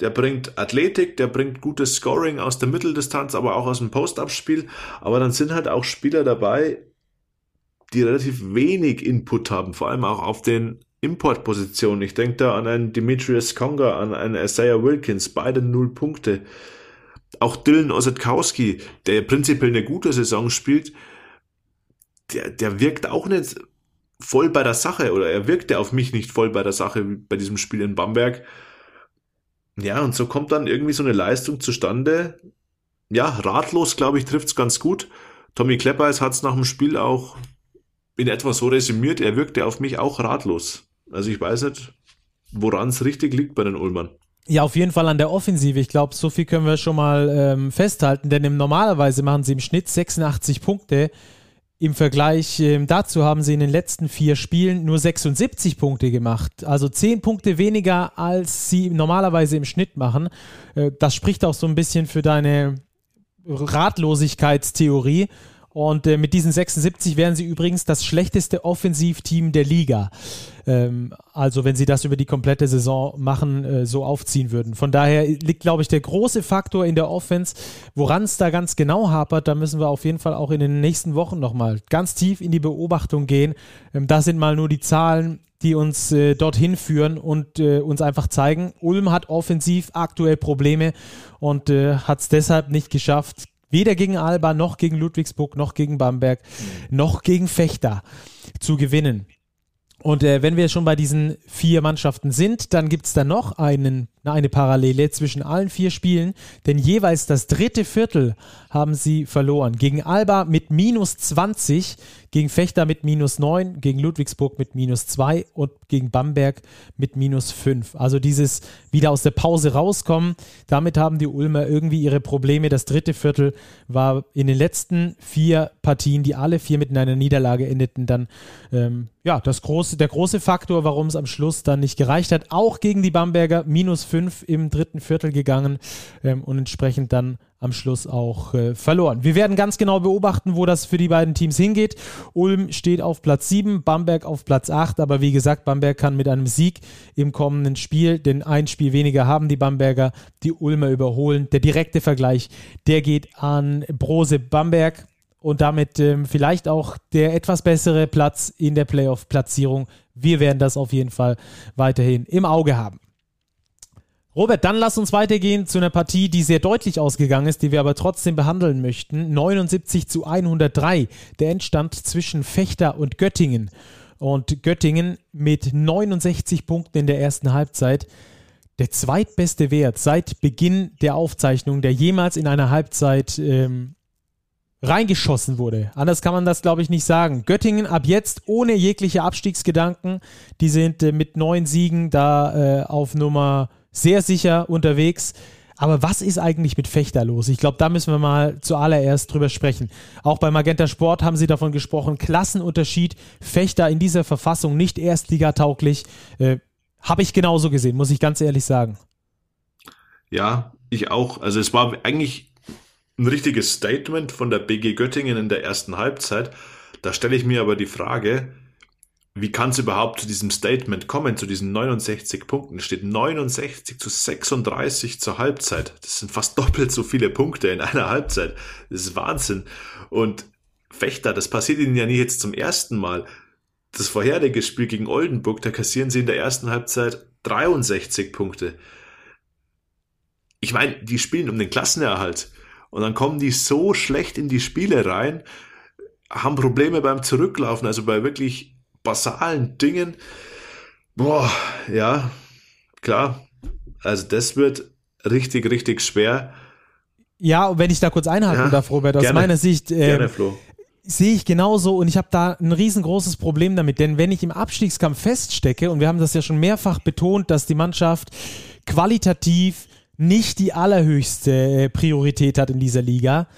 Der bringt Athletik, der bringt gutes Scoring aus der Mitteldistanz, aber auch aus dem Post-Up-Spiel. Aber dann sind halt auch Spieler dabei, die relativ wenig Input haben, vor allem auch auf den Importpositionen. Ich denke da an einen Demetrius Conger, an einen Isaiah Wilkins, beide null Punkte. Auch Dylan Osetkowski, der prinzipiell eine gute Saison spielt, der, der wirkt auch nicht voll bei der Sache oder er wirkte auf mich nicht voll bei der Sache bei diesem Spiel in Bamberg. Ja, und so kommt dann irgendwie so eine Leistung zustande. Ja, ratlos, glaube ich, trifft es ganz gut. Tommy Kleppeis hat es nach dem Spiel auch in etwa so resümiert, er wirkte auf mich auch ratlos. Also ich weiß nicht, woran es richtig liegt bei den Ulmern. Ja, auf jeden Fall an der Offensive. Ich glaube, so viel können wir schon mal ähm, festhalten, denn im normalerweise machen sie im Schnitt 86 Punkte. Im Vergleich äh, dazu haben sie in den letzten vier Spielen nur 76 Punkte gemacht. Also 10 Punkte weniger, als sie normalerweise im Schnitt machen. Äh, das spricht auch so ein bisschen für deine Ratlosigkeitstheorie. Und äh, mit diesen 76 wären sie übrigens das schlechteste Offensivteam der Liga. Ähm, also wenn sie das über die komplette Saison machen, äh, so aufziehen würden. Von daher liegt, glaube ich, der große Faktor in der Offense. Woran es da ganz genau hapert, da müssen wir auf jeden Fall auch in den nächsten Wochen nochmal ganz tief in die Beobachtung gehen. Ähm, das sind mal nur die Zahlen, die uns äh, dorthin führen und äh, uns einfach zeigen, Ulm hat offensiv aktuell Probleme und äh, hat es deshalb nicht geschafft, weder gegen Alba noch gegen Ludwigsburg noch gegen Bamberg noch gegen Fechter zu gewinnen. Und äh, wenn wir schon bei diesen vier Mannschaften sind, dann gibt es da noch einen, eine Parallele zwischen allen vier Spielen, denn jeweils das dritte Viertel haben sie verloren. Gegen Alba mit minus 20, gegen Fechter mit minus 9, gegen Ludwigsburg mit minus 2 und gegen Bamberg mit minus 5. Also dieses wieder aus der Pause rauskommen, damit haben die Ulmer irgendwie ihre Probleme. Das dritte Viertel war in den letzten vier Partien, die alle vier mit einer Niederlage endeten, dann ähm, ja das große, der große Faktor, warum es am Schluss dann nicht gereicht hat. Auch gegen die Bamberger minus 5 im dritten Viertel gegangen ähm, und entsprechend dann am Schluss auch äh, verloren. Wir werden ganz genau beobachten, wo das für die beiden Teams hingeht. Ulm steht auf Platz 7, Bamberg auf Platz 8, aber wie gesagt, Bamberg kann mit einem Sieg im kommenden Spiel, denn ein Spiel weniger haben die Bamberger, die Ulmer überholen. Der direkte Vergleich, der geht an Brose Bamberg und damit ähm, vielleicht auch der etwas bessere Platz in der Playoff-Platzierung. Wir werden das auf jeden Fall weiterhin im Auge haben. Robert, dann lass uns weitergehen zu einer Partie, die sehr deutlich ausgegangen ist, die wir aber trotzdem behandeln möchten. 79 zu 103, der Endstand zwischen Fechter und Göttingen. Und Göttingen mit 69 Punkten in der ersten Halbzeit. Der zweitbeste Wert seit Beginn der Aufzeichnung, der jemals in einer Halbzeit ähm, reingeschossen wurde. Anders kann man das, glaube ich, nicht sagen. Göttingen ab jetzt ohne jegliche Abstiegsgedanken. Die sind äh, mit neun Siegen da äh, auf Nummer sehr sicher unterwegs. Aber was ist eigentlich mit Fechter los? Ich glaube, da müssen wir mal zuallererst drüber sprechen. Auch bei Magenta Sport haben sie davon gesprochen. Klassenunterschied. Fechter in dieser Verfassung nicht erstligatauglich. Äh, Habe ich genauso gesehen, muss ich ganz ehrlich sagen. Ja, ich auch. Also es war eigentlich ein richtiges Statement von der BG Göttingen in der ersten Halbzeit. Da stelle ich mir aber die Frage, wie kann es überhaupt zu diesem Statement kommen, zu diesen 69 Punkten? Es steht 69 zu 36 zur Halbzeit. Das sind fast [laughs] doppelt so viele Punkte in einer Halbzeit. Das ist Wahnsinn. Und Fechter, das passiert ihnen ja nicht jetzt zum ersten Mal. Das vorherige Spiel gegen Oldenburg, da kassieren sie in der ersten Halbzeit 63 Punkte. Ich meine, die spielen um den Klassenerhalt. Und dann kommen die so schlecht in die Spiele rein, haben Probleme beim Zurücklaufen, also bei wirklich basalen Dingen. Boah, ja, klar. Also das wird richtig, richtig schwer. Ja, und wenn ich da kurz einhaken ja, darf, Robert, aus gerne, meiner Sicht äh, gerne, Flo. sehe ich genauso und ich habe da ein riesengroßes Problem damit, denn wenn ich im Abstiegskampf feststecke, und wir haben das ja schon mehrfach betont, dass die Mannschaft qualitativ nicht die allerhöchste äh, Priorität hat in dieser Liga.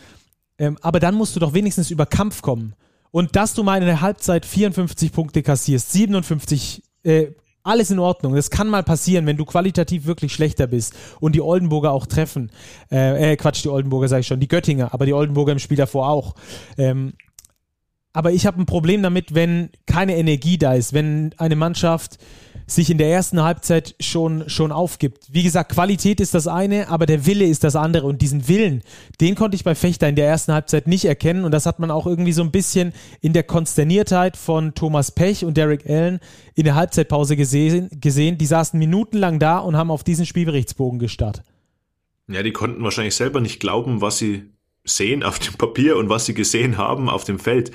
Ähm, aber dann musst du doch wenigstens über Kampf kommen. Und dass du mal in der Halbzeit 54 Punkte kassierst, 57, äh, alles in Ordnung. Das kann mal passieren, wenn du qualitativ wirklich schlechter bist und die Oldenburger auch treffen. Äh, äh Quatsch, die Oldenburger sage ich schon, die Göttinger, aber die Oldenburger im Spiel davor auch. Ähm, aber ich habe ein Problem damit, wenn keine Energie da ist, wenn eine Mannschaft sich in der ersten Halbzeit schon, schon aufgibt. Wie gesagt, Qualität ist das eine, aber der Wille ist das andere. Und diesen Willen, den konnte ich bei Fechter in der ersten Halbzeit nicht erkennen. Und das hat man auch irgendwie so ein bisschen in der Konsterniertheit von Thomas Pech und Derek Allen in der Halbzeitpause gesehen. gesehen. Die saßen minutenlang da und haben auf diesen Spielberichtsbogen gestarrt. Ja, die konnten wahrscheinlich selber nicht glauben, was sie sehen auf dem Papier und was sie gesehen haben auf dem Feld.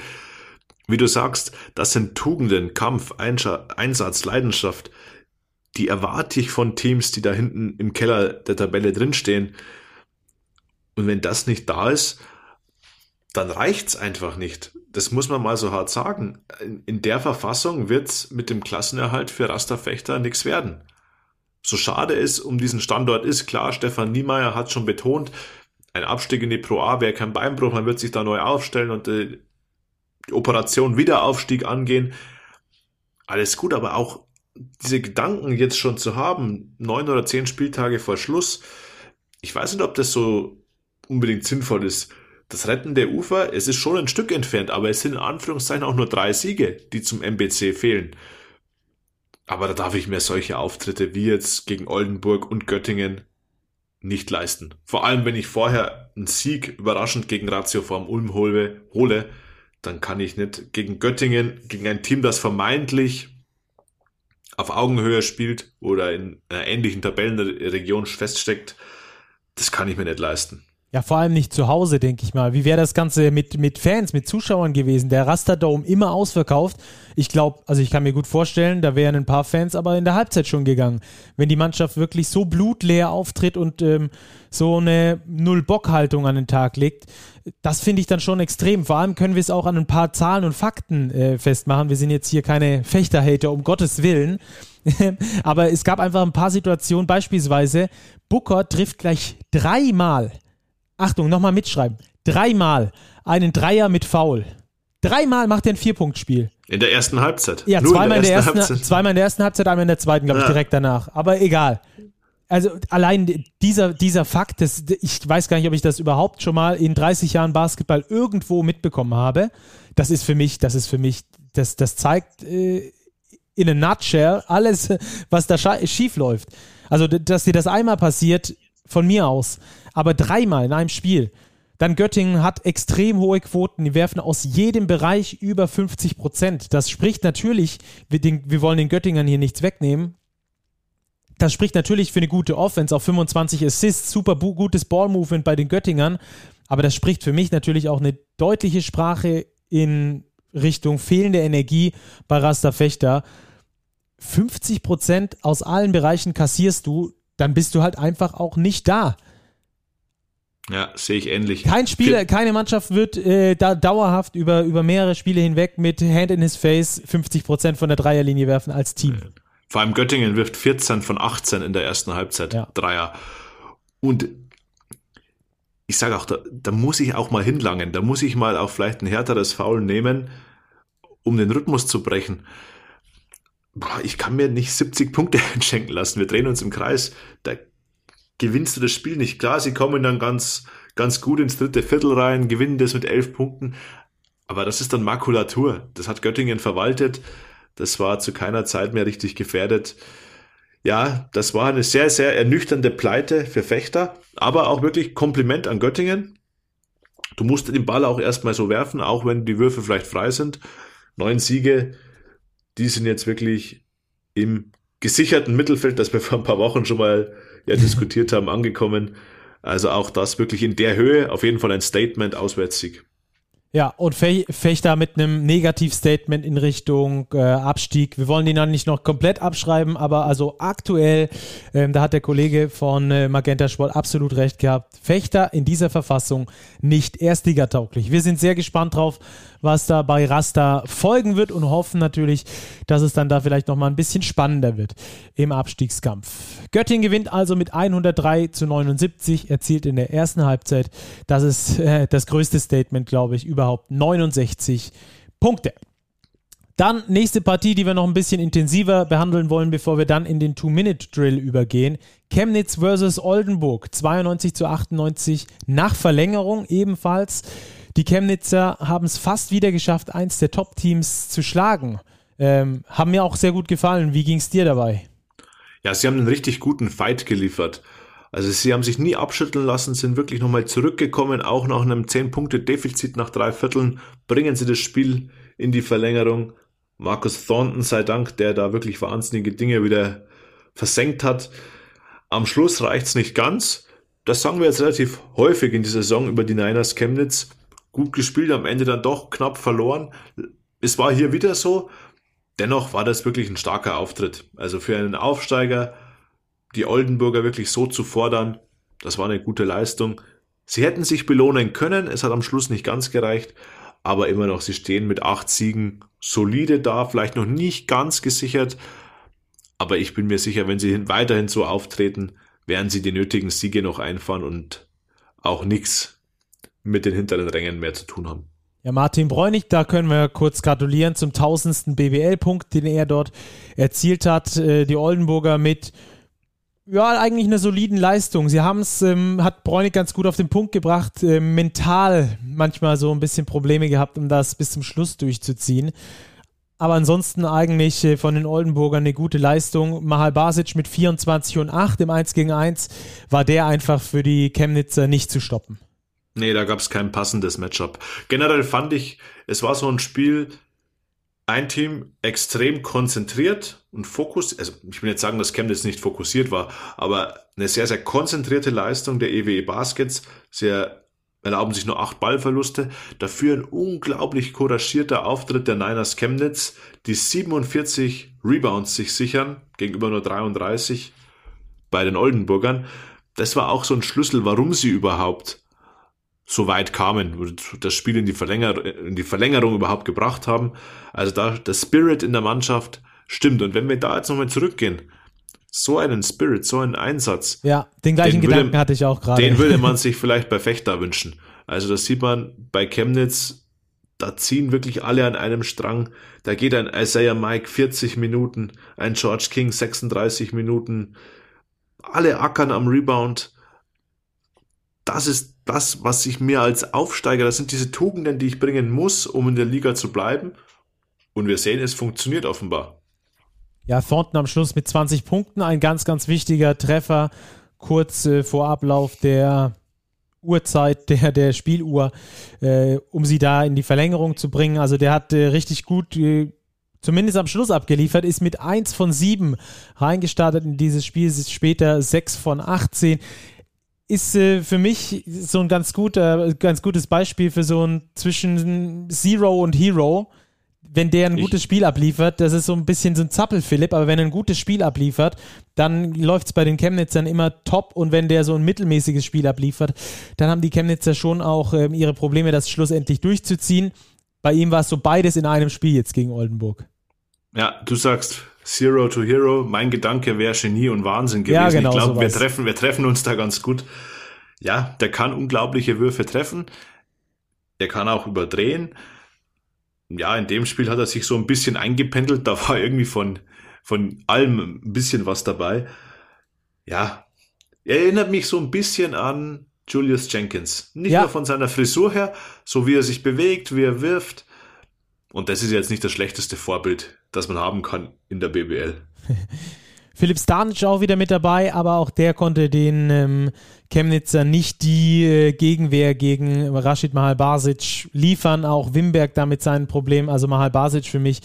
Wie du sagst, das sind Tugenden, Kampf, Einsatz, Leidenschaft. Die erwarte ich von Teams, die da hinten im Keller der Tabelle drinstehen. Und wenn das nicht da ist, dann reicht's einfach nicht. Das muss man mal so hart sagen. In der Verfassung wird's mit dem Klassenerhalt für Rasterfechter nichts werden. So schade es um diesen Standort ist, klar, Stefan Niemeyer hat schon betont, ein Abstieg in die Pro A wäre kein Beinbruch, man wird sich da neu aufstellen und äh, Operation Wiederaufstieg angehen. Alles gut, aber auch diese Gedanken jetzt schon zu haben, neun oder zehn Spieltage vor Schluss, ich weiß nicht, ob das so unbedingt sinnvoll ist. Das Retten der Ufer, es ist schon ein Stück entfernt, aber es sind in Anführungszeichen auch nur drei Siege, die zum MBC fehlen. Aber da darf ich mir solche Auftritte wie jetzt gegen Oldenburg und Göttingen nicht leisten. Vor allem, wenn ich vorher einen Sieg überraschend gegen Ratio vorm Ulm hole, hole dann kann ich nicht gegen Göttingen, gegen ein Team, das vermeintlich auf Augenhöhe spielt oder in einer ähnlichen Tabellenregion feststeckt, das kann ich mir nicht leisten. Ja, vor allem nicht zu Hause, denke ich mal. Wie wäre das Ganze mit, mit Fans, mit Zuschauern gewesen? Der Rasterdome immer ausverkauft. Ich glaube, also ich kann mir gut vorstellen, da wären ein paar Fans aber in der Halbzeit schon gegangen. Wenn die Mannschaft wirklich so blutleer auftritt und ähm, so eine Null-Bock-Haltung an den Tag legt, das finde ich dann schon extrem. Vor allem können wir es auch an ein paar Zahlen und Fakten äh, festmachen. Wir sind jetzt hier keine Fechter-Hater, um Gottes Willen. [laughs] aber es gab einfach ein paar Situationen, beispielsweise Booker trifft gleich dreimal Achtung, nochmal mitschreiben. Dreimal einen Dreier mit Foul. Dreimal macht er ein Vierpunktspiel. In der ersten Halbzeit. Ja, zweimal in, der ersten, Halbzeit. zweimal in der ersten Halbzeit, einmal in der zweiten, glaube ich, ja. direkt danach. Aber egal. Also allein dieser, dieser Fakt, das, ich weiß gar nicht, ob ich das überhaupt schon mal in 30 Jahren Basketball irgendwo mitbekommen habe. Das ist für mich, das ist für mich, das, das zeigt äh, in a nutshell alles, was da schief läuft. Also, dass dir das einmal passiert, von mir aus aber dreimal in einem Spiel. Dann Göttingen hat extrem hohe Quoten. Die werfen aus jedem Bereich über 50 Prozent. Das spricht natürlich, wir, den, wir wollen den Göttingern hier nichts wegnehmen. Das spricht natürlich für eine gute Offense, auch 25 Assists, super gutes Ballmovement bei den Göttingern. Aber das spricht für mich natürlich auch eine deutliche Sprache in Richtung fehlende Energie bei Rasta Fechter. 50 Prozent aus allen Bereichen kassierst du, dann bist du halt einfach auch nicht da. Ja, sehe ich ähnlich. Kein Spieler, keine Mannschaft wird äh, da dauerhaft über, über mehrere Spiele hinweg mit Hand in his face 50 Prozent von der Dreierlinie werfen als Team. Vor allem Göttingen wirft 14 von 18 in der ersten Halbzeit ja. Dreier. Und ich sage auch, da, da muss ich auch mal hinlangen. Da muss ich mal auch vielleicht ein härteres Foul nehmen, um den Rhythmus zu brechen. Ich kann mir nicht 70 Punkte [laughs] schenken lassen. Wir drehen uns im Kreis. Da gewinnst du das Spiel nicht. Klar, sie kommen dann ganz, ganz gut ins dritte Viertel rein, gewinnen das mit elf Punkten. Aber das ist dann Makulatur. Das hat Göttingen verwaltet. Das war zu keiner Zeit mehr richtig gefährdet. Ja, das war eine sehr, sehr ernüchternde Pleite für Fechter, aber auch wirklich Kompliment an Göttingen. Du musst den Ball auch erstmal so werfen, auch wenn die Würfe vielleicht frei sind. Neun Siege, die sind jetzt wirklich im gesicherten Mittelfeld, das wir vor ein paar Wochen schon mal ja diskutiert haben, angekommen. Also auch das wirklich in der Höhe, auf jeden Fall ein Statement, Auswärtssieg. Ja, und Fe Fechter mit einem Negativstatement in Richtung äh, Abstieg. Wir wollen ihn dann nicht noch komplett abschreiben, aber also aktuell, ähm, da hat der Kollege von äh, Magenta Sport absolut recht gehabt. Fechter in dieser Verfassung nicht erstligatauglich. Wir sind sehr gespannt drauf, was da bei Rasta folgen wird und hoffen natürlich, dass es dann da vielleicht nochmal ein bisschen spannender wird im Abstiegskampf. Göttingen gewinnt also mit 103 zu 79, erzielt in der ersten Halbzeit. Das ist äh, das größte Statement, glaube ich, überhaupt 69 Punkte. Dann nächste Partie, die wir noch ein bisschen intensiver behandeln wollen, bevor wir dann in den Two-Minute-Drill übergehen. Chemnitz versus Oldenburg, 92 zu 98 nach Verlängerung ebenfalls. Die Chemnitzer haben es fast wieder geschafft, eins der Top-Teams zu schlagen. Ähm, haben mir auch sehr gut gefallen. Wie ging es dir dabei? Ja, sie haben einen richtig guten Fight geliefert. Also sie haben sich nie abschütteln lassen, sind wirklich nochmal zurückgekommen, auch nach einem 10-Punkte-Defizit nach drei Vierteln, bringen sie das Spiel in die Verlängerung. Markus Thornton sei Dank, der da wirklich wahnsinnige Dinge wieder versenkt hat. Am Schluss reicht's nicht ganz. Das sagen wir jetzt relativ häufig in dieser Saison über die Niners Chemnitz gut gespielt, am Ende dann doch knapp verloren. Es war hier wieder so. Dennoch war das wirklich ein starker Auftritt. Also für einen Aufsteiger, die Oldenburger wirklich so zu fordern, das war eine gute Leistung. Sie hätten sich belohnen können, es hat am Schluss nicht ganz gereicht, aber immer noch, sie stehen mit acht Siegen solide da, vielleicht noch nicht ganz gesichert, aber ich bin mir sicher, wenn sie weiterhin so auftreten, werden sie die nötigen Siege noch einfahren und auch nichts mit den hinteren Rängen mehr zu tun haben. Ja, Martin Bräunig, da können wir kurz gratulieren zum tausendsten BBL-Punkt, den er dort erzielt hat. Äh, die Oldenburger mit ja, eigentlich einer soliden Leistung. Sie haben es, ähm, hat Bräunig ganz gut auf den Punkt gebracht, äh, mental manchmal so ein bisschen Probleme gehabt, um das bis zum Schluss durchzuziehen. Aber ansonsten eigentlich äh, von den Oldenburgern eine gute Leistung. Mahal Basic mit 24 und 8 im 1 gegen 1 war der einfach für die Chemnitzer nicht zu stoppen. Nee, da gab es kein passendes Matchup. Generell fand ich, es war so ein Spiel, ein Team extrem konzentriert und Fokus, also ich will jetzt sagen, dass Chemnitz nicht fokussiert war, aber eine sehr, sehr konzentrierte Leistung der EWE Baskets. Sie erlauben sich nur acht Ballverluste. Dafür ein unglaublich couragierter Auftritt der Niners Chemnitz, die 47 Rebounds sich sichern, gegenüber nur 33 bei den Oldenburgern. Das war auch so ein Schlüssel, warum sie überhaupt so weit kamen, das Spiel in die, Verlänger in die Verlängerung überhaupt gebracht haben. Also da der Spirit in der Mannschaft stimmt. Und wenn wir da jetzt nochmal zurückgehen, so einen Spirit, so einen Einsatz. Ja, den gleichen den Gedanken würde, hatte ich auch gerade. Den würde man sich vielleicht bei Fechter wünschen. Also das sieht man bei Chemnitz, da ziehen wirklich alle an einem Strang. Da geht ein Isaiah Mike 40 Minuten, ein George King 36 Minuten. Alle ackern am Rebound. Das ist das, was ich mir als Aufsteiger, das sind diese Tugenden, die ich bringen muss, um in der Liga zu bleiben. Und wir sehen, es funktioniert offenbar. Ja, Thornton am Schluss mit 20 Punkten, ein ganz, ganz wichtiger Treffer, kurz äh, vor Ablauf der Uhrzeit, der, der Spieluhr, äh, um sie da in die Verlängerung zu bringen. Also der hat äh, richtig gut äh, zumindest am Schluss abgeliefert, ist mit 1 von 7 reingestartet in dieses Spiel, später 6 von 18 ist äh, für mich so ein ganz guter, ganz gutes Beispiel für so ein zwischen Zero und Hero. wenn der ein ich. gutes Spiel abliefert, das ist so ein bisschen so ein Zappel-Philipp, aber wenn er ein gutes Spiel abliefert, dann läuft es bei den Chemnitzern immer top und wenn der so ein mittelmäßiges Spiel abliefert, dann haben die Chemnitzer schon auch äh, ihre Probleme, das schlussendlich durchzuziehen. Bei ihm war es so beides in einem Spiel jetzt gegen Oldenburg. Ja, du sagst Zero to Hero. Mein Gedanke wäre Genie und Wahnsinn gewesen. Ja, genau, ich glaube, wir treffen, wir treffen uns da ganz gut. Ja, der kann unglaubliche Würfe treffen. Der kann auch überdrehen. Ja, in dem Spiel hat er sich so ein bisschen eingependelt. Da war irgendwie von, von allem ein bisschen was dabei. Ja, er erinnert mich so ein bisschen an Julius Jenkins. Nicht ja. nur von seiner Frisur her, so wie er sich bewegt, wie er wirft. Und das ist jetzt nicht das schlechteste Vorbild, das man haben kann in der BBL. [laughs] Philipp Stanic auch wieder mit dabei, aber auch der konnte den ähm, Chemnitzer nicht die äh, Gegenwehr gegen Rashid Mahal Basic liefern. Auch Wimberg da mit seinen Problemen. Also Mahal Basic für mich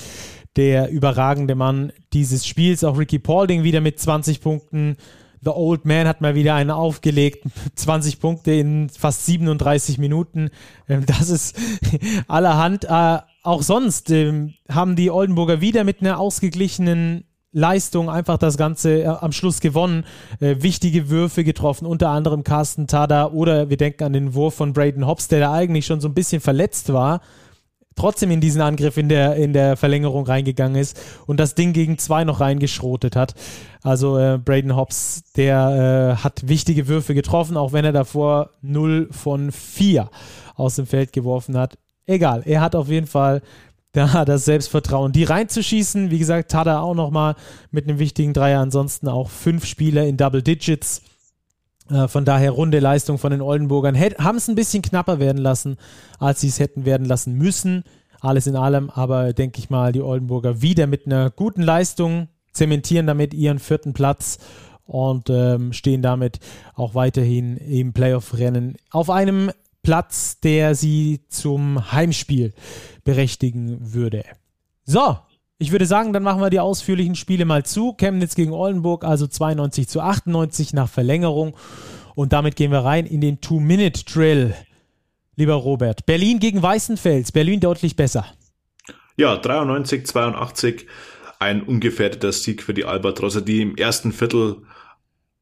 der überragende Mann dieses Spiels. Auch Ricky Paulding wieder mit 20 Punkten. The Old Man hat mal wieder einen aufgelegt. [laughs] 20 Punkte in fast 37 Minuten. Ähm, das ist [laughs] allerhand. Äh, auch sonst ähm, haben die Oldenburger wieder mit einer ausgeglichenen Leistung einfach das Ganze äh, am Schluss gewonnen. Äh, wichtige Würfe getroffen, unter anderem Carsten Tada oder wir denken an den Wurf von Braden Hobbs, der da eigentlich schon so ein bisschen verletzt war trotzdem in diesen Angriff in der, in der Verlängerung reingegangen ist und das Ding gegen zwei noch reingeschrotet hat. Also äh, Braden Hobbs, der äh, hat wichtige Würfe getroffen, auch wenn er davor 0 von 4 aus dem Feld geworfen hat. Egal, er hat auf jeden Fall da [laughs] das Selbstvertrauen, die reinzuschießen. Wie gesagt, Tada auch nochmal mit einem wichtigen Dreier. Ansonsten auch fünf Spieler in Double Digits. Äh, von daher runde Leistung von den Oldenburgern. Haben es ein bisschen knapper werden lassen, als sie es hätten werden lassen müssen. Alles in allem, aber denke ich mal, die Oldenburger wieder mit einer guten Leistung zementieren damit ihren vierten Platz und ähm, stehen damit auch weiterhin im Playoff-Rennen auf einem Platz, der sie zum Heimspiel berechtigen würde. So, ich würde sagen, dann machen wir die ausführlichen Spiele mal zu. Chemnitz gegen Oldenburg, also 92 zu 98 nach Verlängerung. Und damit gehen wir rein in den Two-Minute-Drill. Lieber Robert, Berlin gegen Weißenfels. Berlin deutlich besser. Ja, 93, 82. Ein ungefährdeter Sieg für die Albatrosse, die im ersten Viertel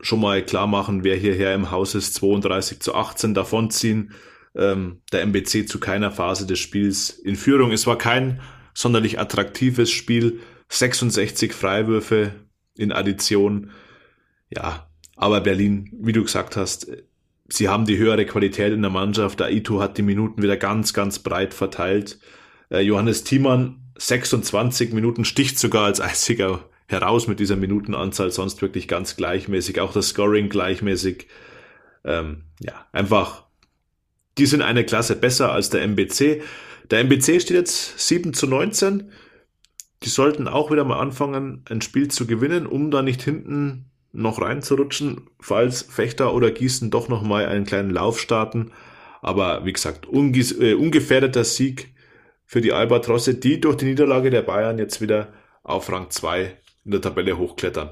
schon mal klar machen, wer hierher im Haus ist. 32 zu 18 davonziehen. Ähm, der MBC zu keiner Phase des Spiels in Führung. Es war kein sonderlich attraktives Spiel. 66 Freiwürfe in Addition. Ja, aber Berlin, wie du gesagt hast, sie haben die höhere Qualität in der Mannschaft. Der Ito hat die Minuten wieder ganz, ganz breit verteilt. Äh, Johannes Thiemann 26 Minuten sticht sogar als einziger heraus mit dieser Minutenanzahl, sonst wirklich ganz gleichmäßig. Auch das Scoring gleichmäßig. Ähm, ja, einfach, die sind eine Klasse besser als der MBC. Der MBC steht jetzt 7 zu 19. Die sollten auch wieder mal anfangen, ein Spiel zu gewinnen, um da nicht hinten noch reinzurutschen, falls Fechter oder Gießen doch noch mal einen kleinen Lauf starten. Aber wie gesagt, äh, ungefährdeter Sieg für die Albatrosse, die durch die Niederlage der Bayern jetzt wieder auf Rang 2 in der Tabelle hochklettern.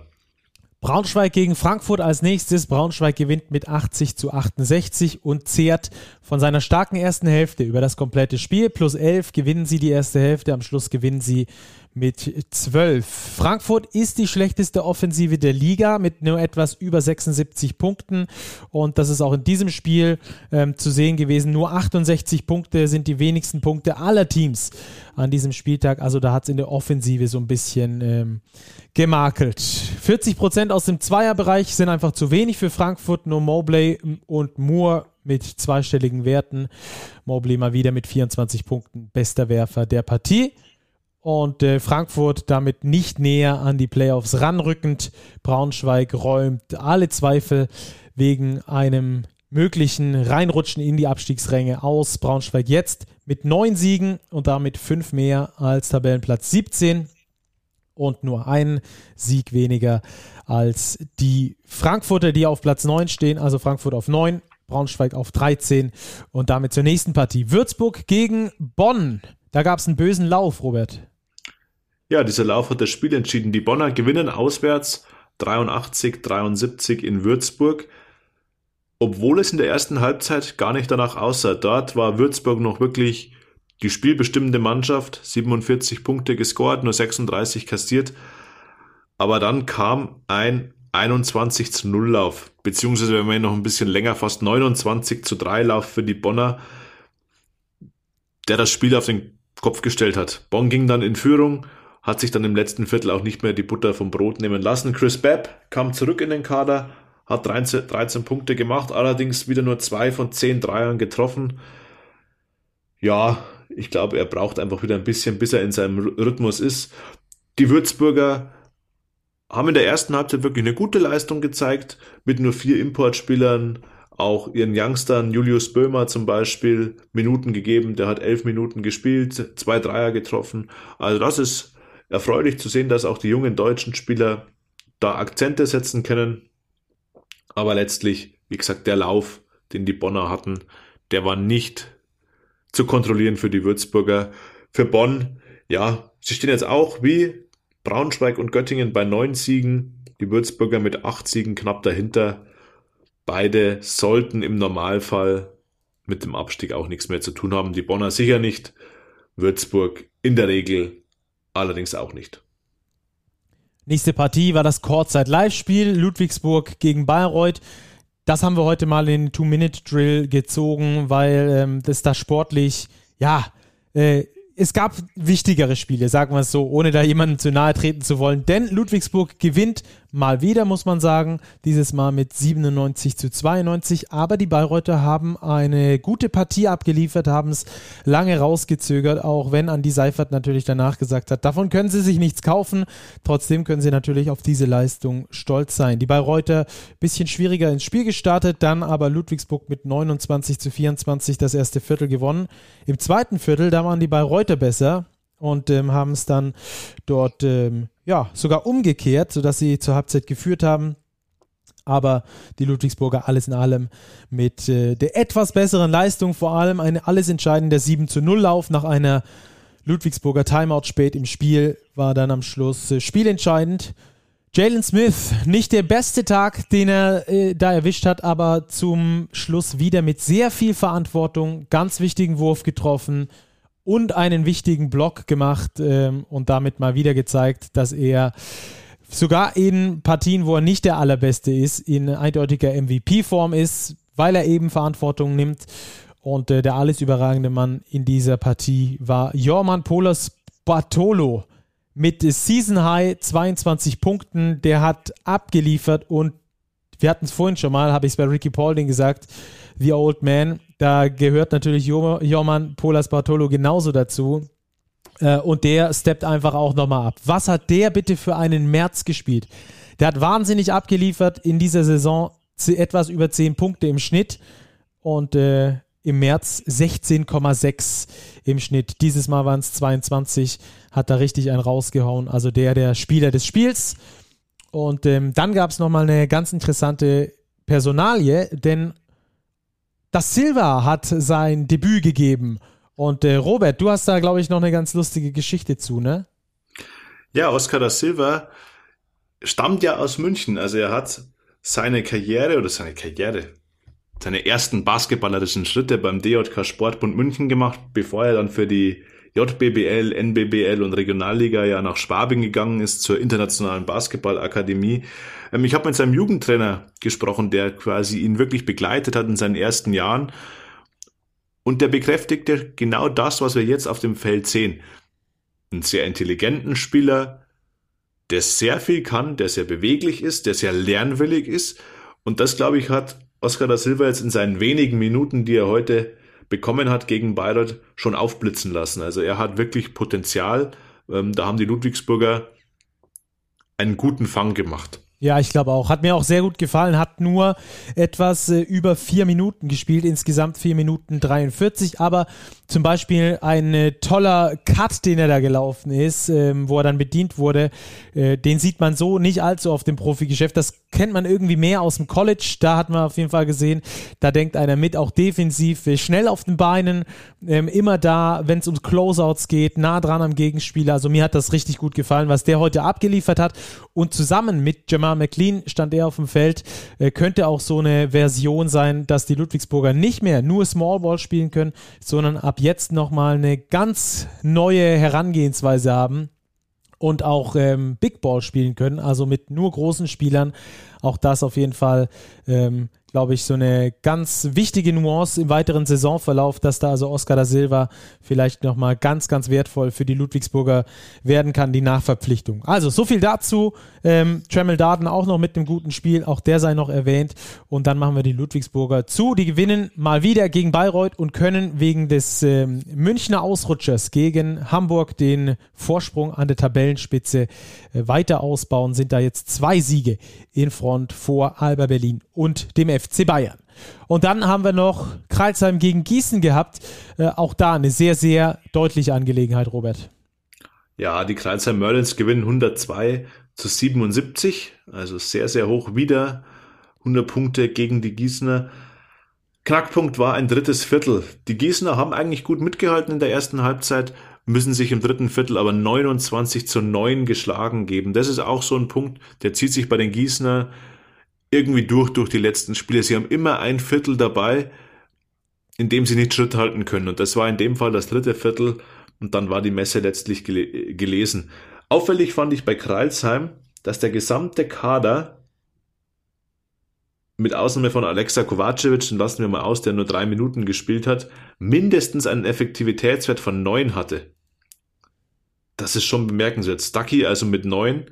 Braunschweig gegen Frankfurt als nächstes. Braunschweig gewinnt mit 80 zu 68 und zehrt von seiner starken ersten Hälfte über das komplette Spiel. Plus 11 gewinnen sie die erste Hälfte. Am Schluss gewinnen sie mit 12. Frankfurt ist die schlechteste Offensive der Liga mit nur etwas über 76 Punkten und das ist auch in diesem Spiel ähm, zu sehen gewesen. Nur 68 Punkte sind die wenigsten Punkte aller Teams an diesem Spieltag. Also da hat es in der Offensive so ein bisschen ähm, gemakelt. 40 Prozent aus dem Zweierbereich sind einfach zu wenig für Frankfurt. Nur Mobley und Moore mit zweistelligen Werten. Mobley mal wieder mit 24 Punkten, bester Werfer der Partie und äh, Frankfurt damit nicht näher an die Playoffs ranrückend. Braunschweig räumt alle Zweifel wegen einem möglichen Reinrutschen in die Abstiegsränge aus. Braunschweig jetzt mit neun Siegen und damit fünf mehr als Tabellenplatz 17 und nur ein Sieg weniger als die Frankfurter, die auf Platz 9 stehen. Also Frankfurt auf 9, Braunschweig auf 13 und damit zur nächsten Partie. Würzburg gegen Bonn. Da gab es einen bösen Lauf, Robert. Ja, dieser Lauf hat das Spiel entschieden. Die Bonner gewinnen auswärts 83, 73 in Würzburg, obwohl es in der ersten Halbzeit gar nicht danach aussah. Dort war Würzburg noch wirklich die spielbestimmende Mannschaft, 47 Punkte gescored, nur 36 kassiert. Aber dann kam ein 21 zu 0 Lauf, beziehungsweise wenn man noch ein bisschen länger, fast 29 zu 3 Lauf für die Bonner, der das Spiel auf den Kopf gestellt hat. Bonn ging dann in Führung, hat sich dann im letzten Viertel auch nicht mehr die Butter vom Brot nehmen lassen. Chris Babb kam zurück in den Kader, hat 13, 13 Punkte gemacht, allerdings wieder nur zwei von zehn Dreiern getroffen. Ja, ich glaube, er braucht einfach wieder ein bisschen, bis er in seinem Rhythmus ist. Die Würzburger haben in der ersten Halbzeit wirklich eine gute Leistung gezeigt, mit nur vier Importspielern, auch ihren Youngstern, Julius Böhmer zum Beispiel, Minuten gegeben, der hat elf Minuten gespielt, zwei Dreier getroffen. Also das ist erfreulich zu sehen, dass auch die jungen deutschen Spieler da Akzente setzen können. Aber letztlich, wie gesagt, der Lauf, den die Bonner hatten, der war nicht zu kontrollieren für die Würzburger. Für Bonn, ja, sie stehen jetzt auch wie Braunschweig und Göttingen bei neun Siegen, die Würzburger mit acht Siegen knapp dahinter. Beide sollten im Normalfall mit dem Abstieg auch nichts mehr zu tun haben. Die Bonner sicher nicht, Würzburg in der Regel allerdings auch nicht. Nächste Partie war das Kurzzeit-Live-Spiel Ludwigsburg gegen Bayreuth. Das haben wir heute mal in den Two-Minute-Drill gezogen, weil ähm, das da sportlich, ja, äh, es gab wichtigere Spiele, sagen wir es so, ohne da jemandem zu nahe treten zu wollen. Denn Ludwigsburg gewinnt mal wieder, muss man sagen, dieses Mal mit 97 zu 92. Aber die Bayreuther haben eine gute Partie abgeliefert, haben es lange rausgezögert, auch wenn Andi Seifert natürlich danach gesagt hat, davon können sie sich nichts kaufen. Trotzdem können sie natürlich auf diese Leistung stolz sein. Die Bayreuther bisschen schwieriger ins Spiel gestartet, dann aber Ludwigsburg mit 29 zu 24 das erste Viertel gewonnen. Im zweiten Viertel, da waren die Bayreuther besser und ähm, haben es dann dort ähm, ja sogar umgekehrt, sodass sie zur Halbzeit geführt haben. Aber die Ludwigsburger alles in allem mit äh, der etwas besseren Leistung, vor allem ein alles entscheidender 7 zu 0 Lauf nach einer Ludwigsburger Timeout spät im Spiel war dann am Schluss äh, spielentscheidend. Jalen Smith, nicht der beste Tag, den er äh, da erwischt hat, aber zum Schluss wieder mit sehr viel Verantwortung, ganz wichtigen Wurf getroffen, und einen wichtigen Block gemacht ähm, und damit mal wieder gezeigt, dass er sogar in Partien, wo er nicht der allerbeste ist, in eindeutiger MVP-Form ist, weil er eben Verantwortung nimmt. Und äh, der alles überragende Mann in dieser Partie war Jorman Polas Bartolo mit Season High 22 Punkten. Der hat abgeliefert und wir hatten es vorhin schon mal, habe ich es bei Ricky Paulding gesagt, The Old Man. Da gehört natürlich Jorman Polas Bartolo genauso dazu. Äh, und der steppt einfach auch nochmal ab. Was hat der bitte für einen März gespielt? Der hat wahnsinnig abgeliefert in dieser Saison, etwas über 10 Punkte im Schnitt. Und äh, im März 16,6 im Schnitt. Dieses Mal waren es 22, hat da richtig einen rausgehauen. Also der, der Spieler des Spiels. Und ähm, dann gab es nochmal eine ganz interessante Personalie, denn das Silva hat sein Debüt gegeben. Und äh, Robert, du hast da, glaube ich, noch eine ganz lustige Geschichte zu, ne? Ja, Oscar da Silva stammt ja aus München. Also er hat seine Karriere oder seine Karriere, seine ersten basketballerischen Schritte beim DJK Sportbund München gemacht, bevor er dann für die JBBL, NBBL und Regionalliga ja nach Schwabing gegangen ist zur Internationalen Basketballakademie. Ähm, ich habe mit seinem Jugendtrainer gesprochen, der quasi ihn wirklich begleitet hat in seinen ersten Jahren. Und der bekräftigte genau das, was wir jetzt auf dem Feld sehen. Einen sehr intelligenten Spieler, der sehr viel kann, der sehr beweglich ist, der sehr lernwillig ist. Und das, glaube ich, hat Oscar da Silva jetzt in seinen wenigen Minuten, die er heute bekommen hat gegen Bayreuth, schon aufblitzen lassen. Also er hat wirklich Potenzial. Ähm, da haben die Ludwigsburger einen guten Fang gemacht. Ja, ich glaube auch. Hat mir auch sehr gut gefallen. Hat nur etwas äh, über vier Minuten gespielt, insgesamt vier Minuten 43. Aber zum Beispiel ein äh, toller Cut, den er da gelaufen ist, ähm, wo er dann bedient wurde, äh, den sieht man so nicht allzu oft im Profigeschäft. Das kennt man irgendwie mehr aus dem College. Da hat man auf jeden Fall gesehen, da denkt einer mit, auch defensiv, äh, schnell auf den Beinen, ähm, immer da, wenn es um Closeouts geht, nah dran am Gegenspieler. Also mir hat das richtig gut gefallen, was der heute abgeliefert hat. Und zusammen mit Jamal McLean stand er auf dem Feld. Äh, könnte auch so eine Version sein, dass die Ludwigsburger nicht mehr nur Small Ball spielen können, sondern ab jetzt nochmal eine ganz neue Herangehensweise haben und auch ähm, Big Ball spielen können, also mit nur großen Spielern. Auch das auf jeden Fall ähm, glaube ich, so eine ganz wichtige Nuance im weiteren Saisonverlauf, dass da also Oscar da Silva vielleicht nochmal ganz, ganz wertvoll für die Ludwigsburger werden kann, die Nachverpflichtung. Also, so viel dazu. Ähm, Tremel Darden auch noch mit einem guten Spiel, auch der sei noch erwähnt. Und dann machen wir die Ludwigsburger zu. Die gewinnen mal wieder gegen Bayreuth und können wegen des ähm, Münchner Ausrutschers gegen Hamburg den Vorsprung an der Tabellenspitze äh, weiter ausbauen. Sind da jetzt zwei Siege in Front vor Alba Berlin und dem FC Bayern. Und dann haben wir noch Kreilsheim gegen Gießen gehabt. Äh, auch da eine sehr, sehr deutliche Angelegenheit, Robert. Ja, die Kreilsheim Merlins gewinnen 102 zu 77, also sehr, sehr hoch wieder. 100 Punkte gegen die Gießener. Knackpunkt war ein drittes Viertel. Die Gießener haben eigentlich gut mitgehalten in der ersten Halbzeit, müssen sich im dritten Viertel aber 29 zu 9 geschlagen geben. Das ist auch so ein Punkt, der zieht sich bei den Gießener irgendwie durch durch die letzten Spiele. Sie haben immer ein Viertel dabei, in dem sie nicht Schritt halten können. Und das war in dem Fall das dritte Viertel und dann war die Messe letztlich gele gelesen. Auffällig fand ich bei Kreilsheim, dass der gesamte Kader mit Ausnahme von Alexa Kovacevic, den lassen wir mal aus, der nur drei Minuten gespielt hat, mindestens einen Effektivitätswert von neun hatte. Das ist schon bemerkenswert. Stucky also mit neun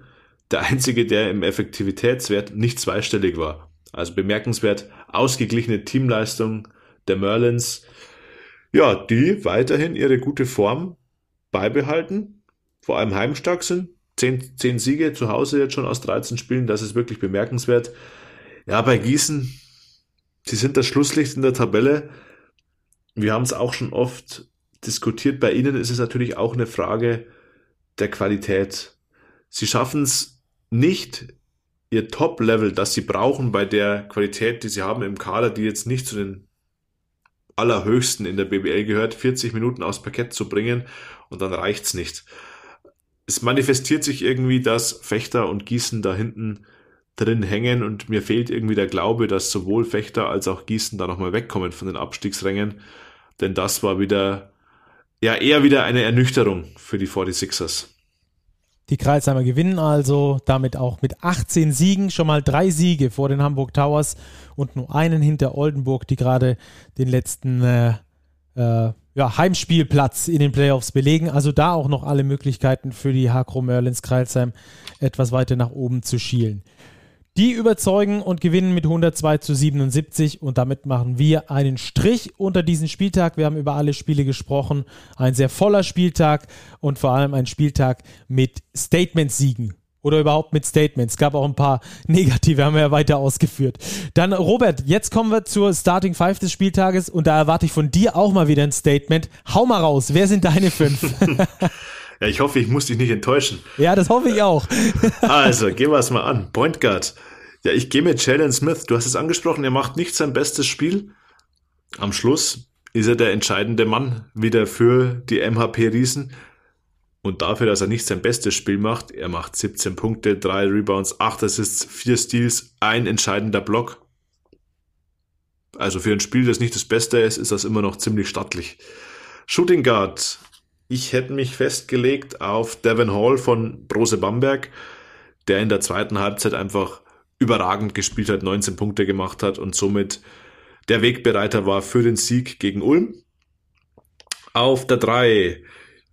der einzige, der im Effektivitätswert nicht zweistellig war. Also bemerkenswert ausgeglichene Teamleistung der Merlins. Ja, die weiterhin ihre gute Form beibehalten, vor allem heimstark sind. Zehn, zehn Siege zu Hause jetzt schon aus 13 Spielen, das ist wirklich bemerkenswert. Ja, bei Gießen, sie sind das Schlusslicht in der Tabelle. Wir haben es auch schon oft diskutiert. Bei ihnen ist es natürlich auch eine Frage der Qualität. Sie schaffen es nicht ihr Top-Level, das sie brauchen bei der Qualität, die sie haben im Kader, die jetzt nicht zu den allerhöchsten in der BBL gehört, 40 Minuten aufs Parkett zu bringen und dann reicht's nicht. Es manifestiert sich irgendwie, dass Fechter und Gießen da hinten drin hängen und mir fehlt irgendwie der Glaube, dass sowohl Fechter als auch Gießen da nochmal wegkommen von den Abstiegsrängen, denn das war wieder, ja, eher wieder eine Ernüchterung für die 46ers. Die Kreisheimer gewinnen also damit auch mit 18 Siegen schon mal drei Siege vor den Hamburg Towers und nur einen hinter Oldenburg, die gerade den letzten äh, äh, ja, Heimspielplatz in den Playoffs belegen. Also da auch noch alle Möglichkeiten für die Hakro Merlins Kreilsheim etwas weiter nach oben zu schielen. Die überzeugen und gewinnen mit 102 zu 77 und damit machen wir einen Strich unter diesen Spieltag. Wir haben über alle Spiele gesprochen. Ein sehr voller Spieltag und vor allem ein Spieltag mit Statement-Siegen oder überhaupt mit Statements. Es gab auch ein paar [laughs] negative, haben wir ja weiter ausgeführt. Dann, Robert, jetzt kommen wir zur Starting Five des Spieltages und da erwarte ich von dir auch mal wieder ein Statement. Hau mal raus, wer sind deine fünf? [laughs] Ja, ich hoffe, ich muss dich nicht enttäuschen. Ja, das hoffe ich auch. [laughs] also, gehen wir es mal an. Point Guard. Ja, ich gehe mit Jalen Smith. Du hast es angesprochen, er macht nicht sein bestes Spiel. Am Schluss ist er der entscheidende Mann wieder für die MHP Riesen. Und dafür, dass er nicht sein bestes Spiel macht, er macht 17 Punkte, 3 Rebounds, 8 Assists, 4 Steals, ein entscheidender Block. Also für ein Spiel, das nicht das Beste ist, ist das immer noch ziemlich stattlich. Shooting Guard ich hätte mich festgelegt auf Devin Hall von Brose Bamberg, der in der zweiten Halbzeit einfach überragend gespielt hat, 19 Punkte gemacht hat und somit der Wegbereiter war für den Sieg gegen Ulm. Auf der 3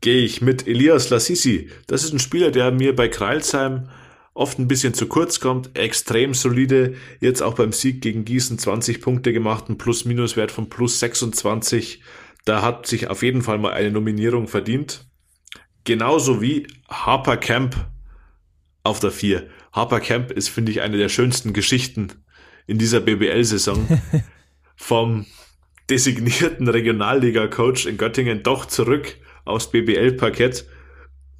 gehe ich mit Elias Lassisi. Das ist ein Spieler, der mir bei Kreilsheim oft ein bisschen zu kurz kommt, extrem solide, jetzt auch beim Sieg gegen Gießen 20 Punkte gemacht, ein Plus-Minus-Wert von plus 26 da hat sich auf jeden Fall mal eine Nominierung verdient. Genauso wie Harper Camp auf der 4. Harper Camp ist, finde ich, eine der schönsten Geschichten in dieser BBL-Saison. [laughs] Vom designierten Regionalliga-Coach in Göttingen doch zurück aufs BBL-Parkett.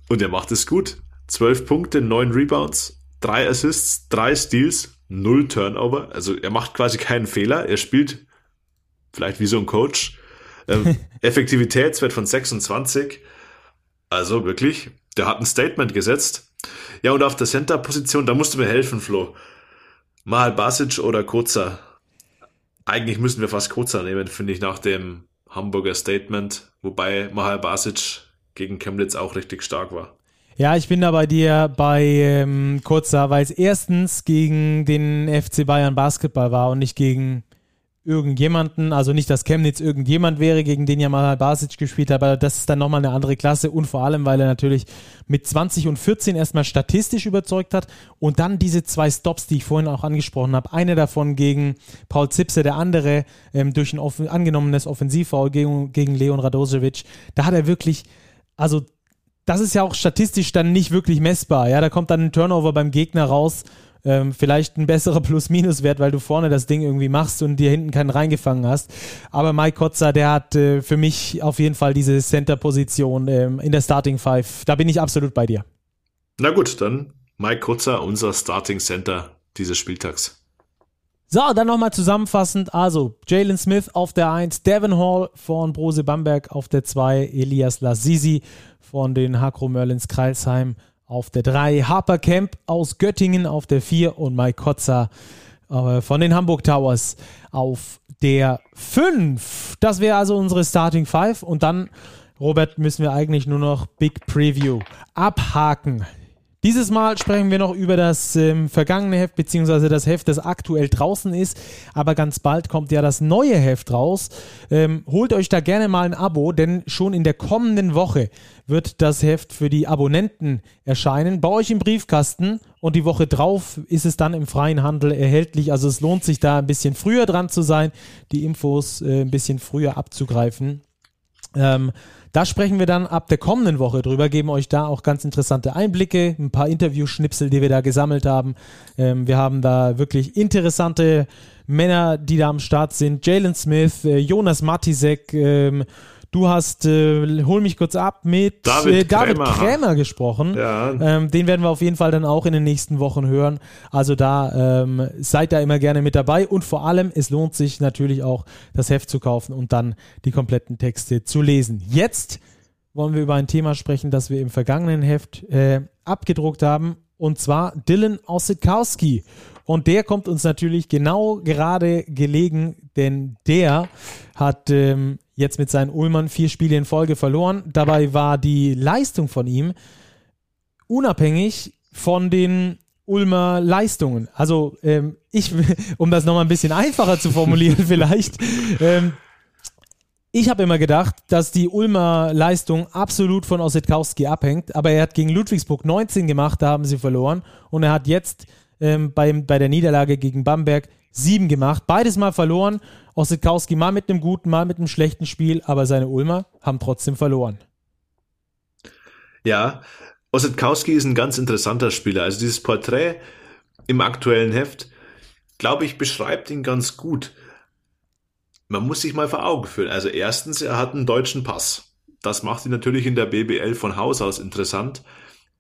Und er macht es gut. 12 Punkte, 9 Rebounds, 3 Assists, 3 Steals, 0 Turnover. Also er macht quasi keinen Fehler. Er spielt vielleicht wie so ein Coach. Ähm, Effektivitätswert von 26. Also wirklich, der hat ein Statement gesetzt. Ja, und auf der Center-Position, da musst du mir helfen, Flo. Mal Basic oder Kurzer? Eigentlich müssen wir fast Kurzer nehmen, finde ich, nach dem Hamburger Statement, wobei Mahal Basic gegen Chemnitz auch richtig stark war. Ja, ich bin da bei dir bei ähm, Kurzer, weil es erstens gegen den FC Bayern Basketball war und nicht gegen irgendjemanden, also nicht, dass Chemnitz irgendjemand wäre, gegen den ja mal Basic gespielt hat, aber das ist dann nochmal eine andere Klasse und vor allem, weil er natürlich mit 20 und 14 erstmal statistisch überzeugt hat und dann diese zwei Stops, die ich vorhin auch angesprochen habe, eine davon gegen Paul Zipse, der andere ähm, durch ein offen, angenommenes Offensivfoul gegen, gegen Leon Radosevic, da hat er wirklich, also das ist ja auch statistisch dann nicht wirklich messbar, ja, da kommt dann ein Turnover beim Gegner raus ähm, vielleicht ein besserer Plus-Minus-Wert, weil du vorne das Ding irgendwie machst und dir hinten keinen reingefangen hast. Aber Mike Kotzer, der hat äh, für mich auf jeden Fall diese Center-Position ähm, in der Starting Five. Da bin ich absolut bei dir. Na gut, dann Mike Kotzer, unser Starting Center dieses Spieltags. So, dann nochmal zusammenfassend. Also, Jalen Smith auf der 1, Devin Hall von Brose Bamberg auf der 2, Elias Lassisi von den Hakro Merlins Kreilsheim auf der 3 Harper Camp aus Göttingen auf der 4 und Mike Kotzer äh, von den Hamburg Towers auf der 5. Das wäre also unsere Starting 5 und dann, Robert, müssen wir eigentlich nur noch Big Preview abhaken. Dieses Mal sprechen wir noch über das ähm, vergangene Heft, beziehungsweise das Heft, das aktuell draußen ist. Aber ganz bald kommt ja das neue Heft raus. Ähm, holt euch da gerne mal ein Abo, denn schon in der kommenden Woche wird das Heft für die Abonnenten erscheinen. Bei euch im Briefkasten und die Woche drauf ist es dann im freien Handel erhältlich. Also es lohnt sich da ein bisschen früher dran zu sein, die Infos äh, ein bisschen früher abzugreifen. Ähm, da sprechen wir dann ab der kommenden Woche drüber, geben euch da auch ganz interessante Einblicke, ein paar Interviewschnipsel, die wir da gesammelt haben. Ähm, wir haben da wirklich interessante Männer, die da am Start sind. Jalen Smith, äh, Jonas Matisek, ähm, Du hast, äh, hol mich kurz ab, mit David, äh, David Krämer. Krämer, gesprochen. Ja. Ähm, den werden wir auf jeden Fall dann auch in den nächsten Wochen hören. Also da ähm, seid da immer gerne mit dabei und vor allem, es lohnt sich natürlich auch, das Heft zu kaufen und dann die kompletten Texte zu lesen. Jetzt wollen wir über ein Thema sprechen, das wir im vergangenen Heft äh, abgedruckt haben und zwar Dylan Ossetkowski. Und der kommt uns natürlich genau gerade gelegen, denn der hat ähm, jetzt mit seinen Ulmern vier Spiele in Folge verloren. Dabei war die Leistung von ihm unabhängig von den Ulmer Leistungen. Also ähm, ich, [laughs] um das nochmal ein bisschen einfacher zu formulieren [laughs] vielleicht, ähm, ich habe immer gedacht, dass die Ulmer Leistung absolut von Ossetkowski abhängt, aber er hat gegen Ludwigsburg 19 gemacht, da haben sie verloren und er hat jetzt ähm, beim, bei der Niederlage gegen Bamberg sieben gemacht, beides mal verloren. Ossetkowski mal mit einem guten, mal mit einem schlechten Spiel, aber seine Ulmer haben trotzdem verloren. Ja, Ossetkowski ist ein ganz interessanter Spieler. Also dieses Porträt im aktuellen Heft, glaube ich, beschreibt ihn ganz gut. Man muss sich mal vor Augen führen. Also erstens, er hat einen deutschen Pass. Das macht ihn natürlich in der BBL von Haus aus interessant.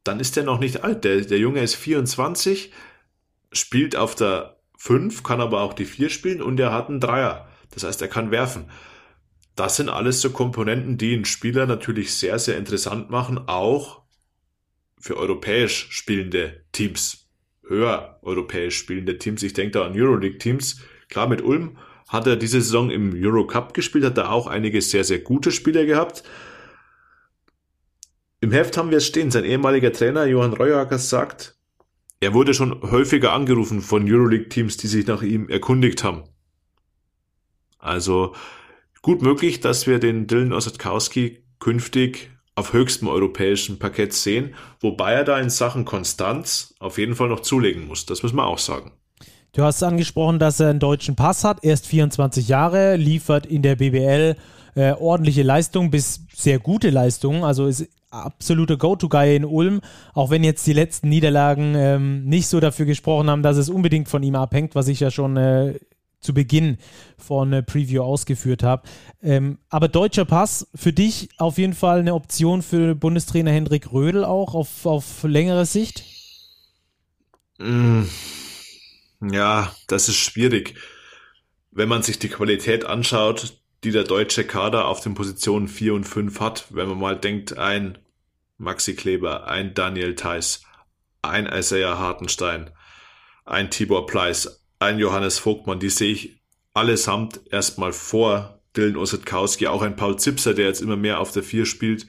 Dann ist er noch nicht alt. Der, der Junge ist 24, spielt auf der 5, kann aber auch die 4 spielen und er hat einen Dreier. Das heißt, er kann werfen. Das sind alles so Komponenten, die einen Spieler natürlich sehr, sehr interessant machen, auch für europäisch spielende Teams, höher europäisch spielende Teams. Ich denke da an Euroleague-Teams. Klar, mit Ulm hat er diese Saison im Eurocup gespielt, hat er auch einige sehr, sehr gute Spieler gehabt. Im Heft haben wir es stehen. Sein ehemaliger Trainer Johann Reuacker sagt, er wurde schon häufiger angerufen von Euroleague-Teams, die sich nach ihm erkundigt haben. Also gut möglich, dass wir den Dylan Ossetkowski künftig auf höchstem europäischen Parkett sehen, wobei er da in Sachen Konstanz auf jeden Fall noch zulegen muss. Das muss man auch sagen. Du hast angesprochen, dass er einen deutschen Pass hat, erst 24 Jahre, liefert in der BBL äh, ordentliche Leistung bis sehr gute Leistungen, also ist absolute Go-To-Guy in Ulm, auch wenn jetzt die letzten Niederlagen ähm, nicht so dafür gesprochen haben, dass es unbedingt von ihm abhängt, was ich ja schon äh, zu Beginn von äh, Preview ausgeführt habe. Ähm, aber deutscher Pass für dich auf jeden Fall eine Option für Bundestrainer Hendrik Rödel auch auf, auf längere Sicht? Mm, ja, das ist schwierig. Wenn man sich die Qualität anschaut, die der deutsche Kader auf den Positionen 4 und 5 hat, wenn man mal denkt, ein Maxi Kleber, ein Daniel Theiss, ein Isaiah Hartenstein, ein Tibor Pleiss, ein Johannes Vogtmann, die sehe ich allesamt erstmal vor Dylan Osetkowski, auch ein Paul Zipser, der jetzt immer mehr auf der Vier spielt,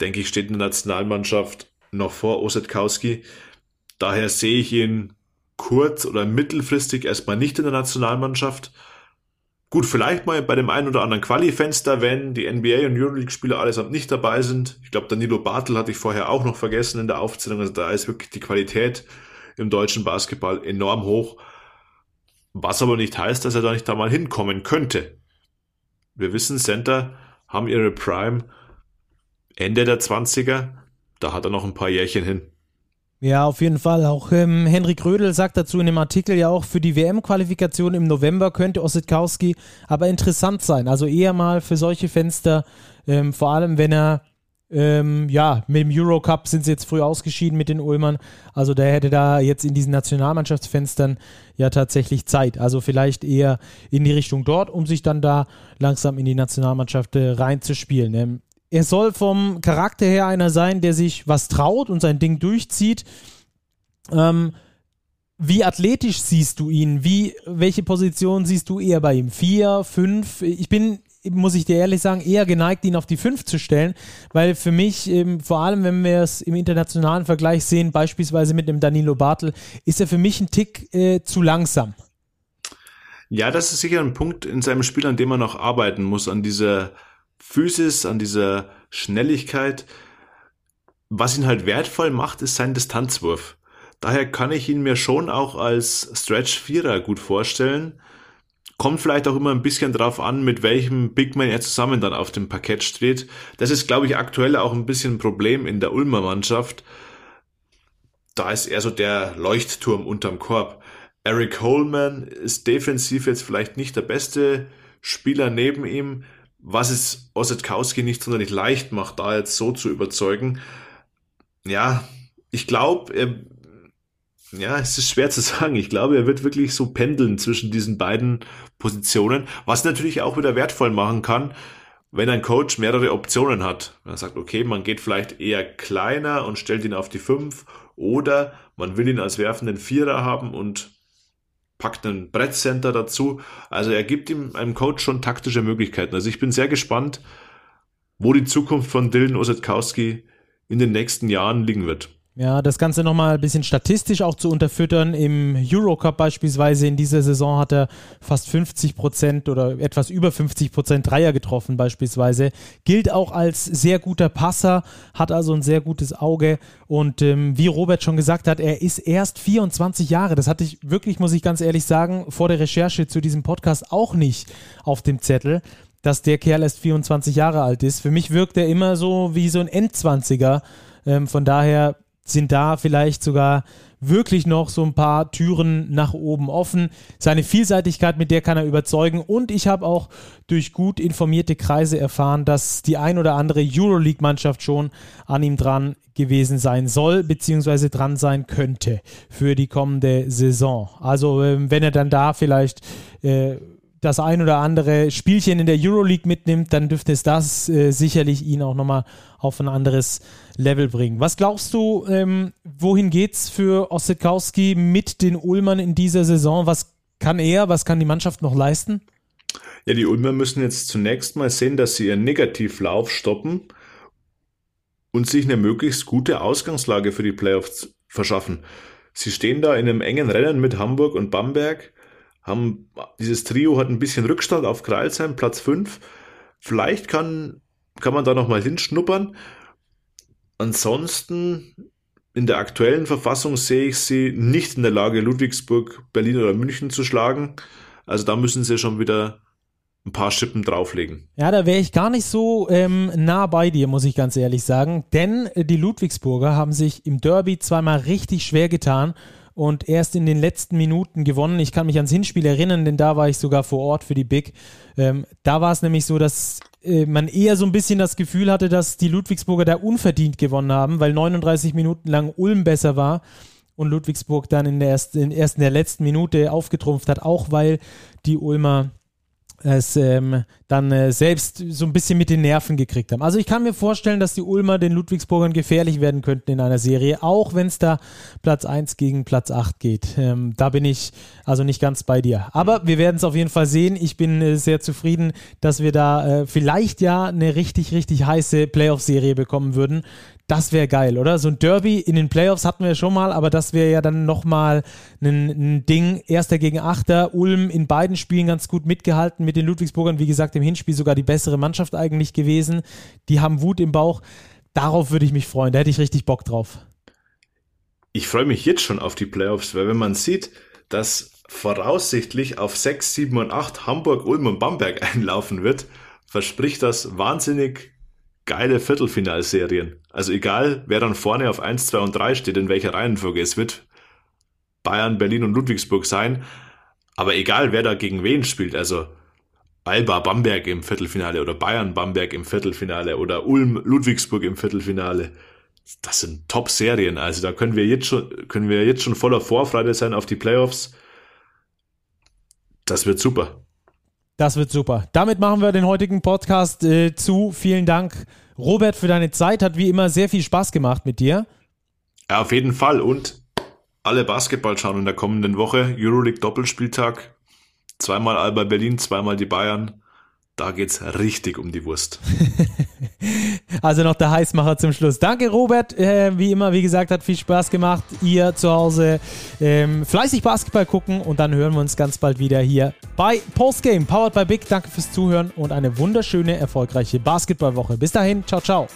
denke ich, steht in der Nationalmannschaft noch vor Osetkowski. Daher sehe ich ihn kurz- oder mittelfristig erstmal nicht in der Nationalmannschaft. Gut, vielleicht mal bei dem einen oder anderen Quali-Fenster, wenn die NBA- und Euroleague-Spieler allesamt nicht dabei sind. Ich glaube, Danilo Bartel hatte ich vorher auch noch vergessen in der Aufzählung. Also da ist wirklich die Qualität im deutschen Basketball enorm hoch. Was aber nicht heißt, dass er da nicht da mal hinkommen könnte. Wir wissen, Center haben ihre Prime Ende der 20er. Da hat er noch ein paar Jährchen hin. Ja, auf jeden Fall. Auch ähm, Henrik Rödel sagt dazu in dem Artikel ja auch, für die WM-Qualifikation im November könnte Ossetkowski aber interessant sein. Also eher mal für solche Fenster, ähm, vor allem wenn er, ähm, ja, mit dem Eurocup sind sie jetzt früh ausgeschieden mit den Ulmern. Also der hätte da jetzt in diesen Nationalmannschaftsfenstern ja tatsächlich Zeit. Also vielleicht eher in die Richtung dort, um sich dann da langsam in die Nationalmannschaft äh, reinzuspielen. Er soll vom Charakter her einer sein, der sich was traut und sein Ding durchzieht. Ähm, wie athletisch siehst du ihn? Wie, welche Position siehst du eher bei ihm? Vier, fünf? Ich bin, muss ich dir ehrlich sagen, eher geneigt, ihn auf die fünf zu stellen, weil für mich, ähm, vor allem wenn wir es im internationalen Vergleich sehen, beispielsweise mit dem Danilo Bartel, ist er für mich ein Tick äh, zu langsam. Ja, das ist sicher ein Punkt in seinem Spiel, an dem man noch arbeiten muss, an dieser Physis, an dieser Schnelligkeit. Was ihn halt wertvoll macht, ist sein Distanzwurf. Daher kann ich ihn mir schon auch als Stretch-Vierer gut vorstellen. Kommt vielleicht auch immer ein bisschen drauf an, mit welchem Big Man er zusammen dann auf dem Parkett steht. Das ist, glaube ich, aktuell auch ein bisschen ein Problem in der Ulmer Mannschaft. Da ist er so der Leuchtturm unterm Korb. Eric Coleman ist defensiv jetzt vielleicht nicht der beste Spieler neben ihm, was es Ossetkowski nicht sonderlich leicht macht, da jetzt so zu überzeugen. Ja, ich glaube, ja, es ist schwer zu [laughs] sagen. Ich glaube, er wird wirklich so pendeln zwischen diesen beiden Positionen, was natürlich auch wieder wertvoll machen kann, wenn ein Coach mehrere Optionen hat. Er sagt, okay, man geht vielleicht eher kleiner und stellt ihn auf die 5 oder man will ihn als werfenden Vierer haben und packt einen Brettcenter dazu. Also er gibt ihm einem Coach schon taktische Möglichkeiten. Also ich bin sehr gespannt, wo die Zukunft von Dylan Osetkowski in den nächsten Jahren liegen wird. Ja, das Ganze nochmal ein bisschen statistisch auch zu unterfüttern. Im Eurocup beispielsweise in dieser Saison hat er fast 50 Prozent oder etwas über 50 Prozent Dreier getroffen beispielsweise. Gilt auch als sehr guter Passer, hat also ein sehr gutes Auge und ähm, wie Robert schon gesagt hat, er ist erst 24 Jahre. Das hatte ich wirklich, muss ich ganz ehrlich sagen, vor der Recherche zu diesem Podcast auch nicht auf dem Zettel dass der Kerl erst 24 Jahre alt ist. Für mich wirkt er immer so wie so ein Endzwanziger. Ähm, von daher sind da vielleicht sogar wirklich noch so ein paar Türen nach oben offen. Seine Vielseitigkeit, mit der kann er überzeugen. Und ich habe auch durch gut informierte Kreise erfahren, dass die ein oder andere Euroleague-Mannschaft schon an ihm dran gewesen sein soll, beziehungsweise dran sein könnte für die kommende Saison. Also ähm, wenn er dann da vielleicht äh, das ein oder andere Spielchen in der Euroleague mitnimmt, dann dürfte es das äh, sicherlich ihn auch nochmal auf ein anderes Level bringen. Was glaubst du, ähm, wohin geht's für Ossetkowski mit den Ulmern in dieser Saison? Was kann er, was kann die Mannschaft noch leisten? Ja, die Ulmer müssen jetzt zunächst mal sehen, dass sie ihren Negativlauf stoppen und sich eine möglichst gute Ausgangslage für die Playoffs verschaffen. Sie stehen da in einem engen Rennen mit Hamburg und Bamberg haben, dieses Trio hat ein bisschen Rückstand auf Kreilsheim, Platz 5. Vielleicht kann, kann man da nochmal hinschnuppern. Ansonsten, in der aktuellen Verfassung sehe ich sie nicht in der Lage, Ludwigsburg, Berlin oder München zu schlagen. Also da müssen sie schon wieder ein paar Schippen drauflegen. Ja, da wäre ich gar nicht so ähm, nah bei dir, muss ich ganz ehrlich sagen. Denn die Ludwigsburger haben sich im Derby zweimal richtig schwer getan und erst in den letzten Minuten gewonnen. Ich kann mich ans Hinspiel erinnern, denn da war ich sogar vor Ort für die Big. Ähm, da war es nämlich so, dass äh, man eher so ein bisschen das Gefühl hatte, dass die Ludwigsburger da unverdient gewonnen haben, weil 39 Minuten lang Ulm besser war und Ludwigsburg dann in der, ersten, in, erst in der letzten Minute aufgetrumpft hat, auch weil die Ulmer es ähm, dann äh, selbst so ein bisschen mit den Nerven gekriegt haben. Also ich kann mir vorstellen, dass die Ulmer den Ludwigsburgern gefährlich werden könnten in einer Serie, auch wenn es da Platz 1 gegen Platz 8 geht. Ähm, da bin ich also nicht ganz bei dir. Aber wir werden es auf jeden Fall sehen. Ich bin äh, sehr zufrieden, dass wir da äh, vielleicht ja eine richtig, richtig heiße Playoff-Serie bekommen würden. Das wäre geil, oder? So ein Derby in den Playoffs hatten wir schon mal, aber das wäre ja dann nochmal ein, ein Ding. Erster gegen Achter. Ulm in beiden Spielen ganz gut mitgehalten mit den Ludwigsburgern. Wie gesagt, im Hinspiel sogar die bessere Mannschaft eigentlich gewesen. Die haben Wut im Bauch. Darauf würde ich mich freuen. Da hätte ich richtig Bock drauf. Ich freue mich jetzt schon auf die Playoffs, weil wenn man sieht, dass voraussichtlich auf 6, 7 und 8 Hamburg, Ulm und Bamberg [laughs] einlaufen wird, verspricht das wahnsinnig geile Viertelfinalserien. Also egal, wer dann vorne auf 1, 2 und 3 steht, in welcher Reihenfolge es wird, Bayern, Berlin und Ludwigsburg sein. Aber egal, wer da gegen wen spielt, also Alba Bamberg im Viertelfinale oder Bayern Bamberg im Viertelfinale oder Ulm Ludwigsburg im Viertelfinale. Das sind Top-Serien. Also da können wir jetzt schon, können wir jetzt schon voller Vorfreude sein auf die Playoffs. Das wird super. Das wird super. Damit machen wir den heutigen Podcast äh, zu. Vielen Dank, Robert, für deine Zeit. Hat wie immer sehr viel Spaß gemacht mit dir. Ja, auf jeden Fall. Und alle Basketball schauen in der kommenden Woche. Euroleague Doppelspieltag. Zweimal Alba Berlin, zweimal die Bayern. Da geht's richtig um die Wurst. [laughs] also noch der Heißmacher zum Schluss. Danke, Robert. Äh, wie immer, wie gesagt, hat viel Spaß gemacht. Ihr zu Hause ähm, fleißig Basketball gucken und dann hören wir uns ganz bald wieder hier bei Postgame, powered by Big. Danke fürs Zuhören und eine wunderschöne, erfolgreiche Basketballwoche. Bis dahin, ciao, ciao.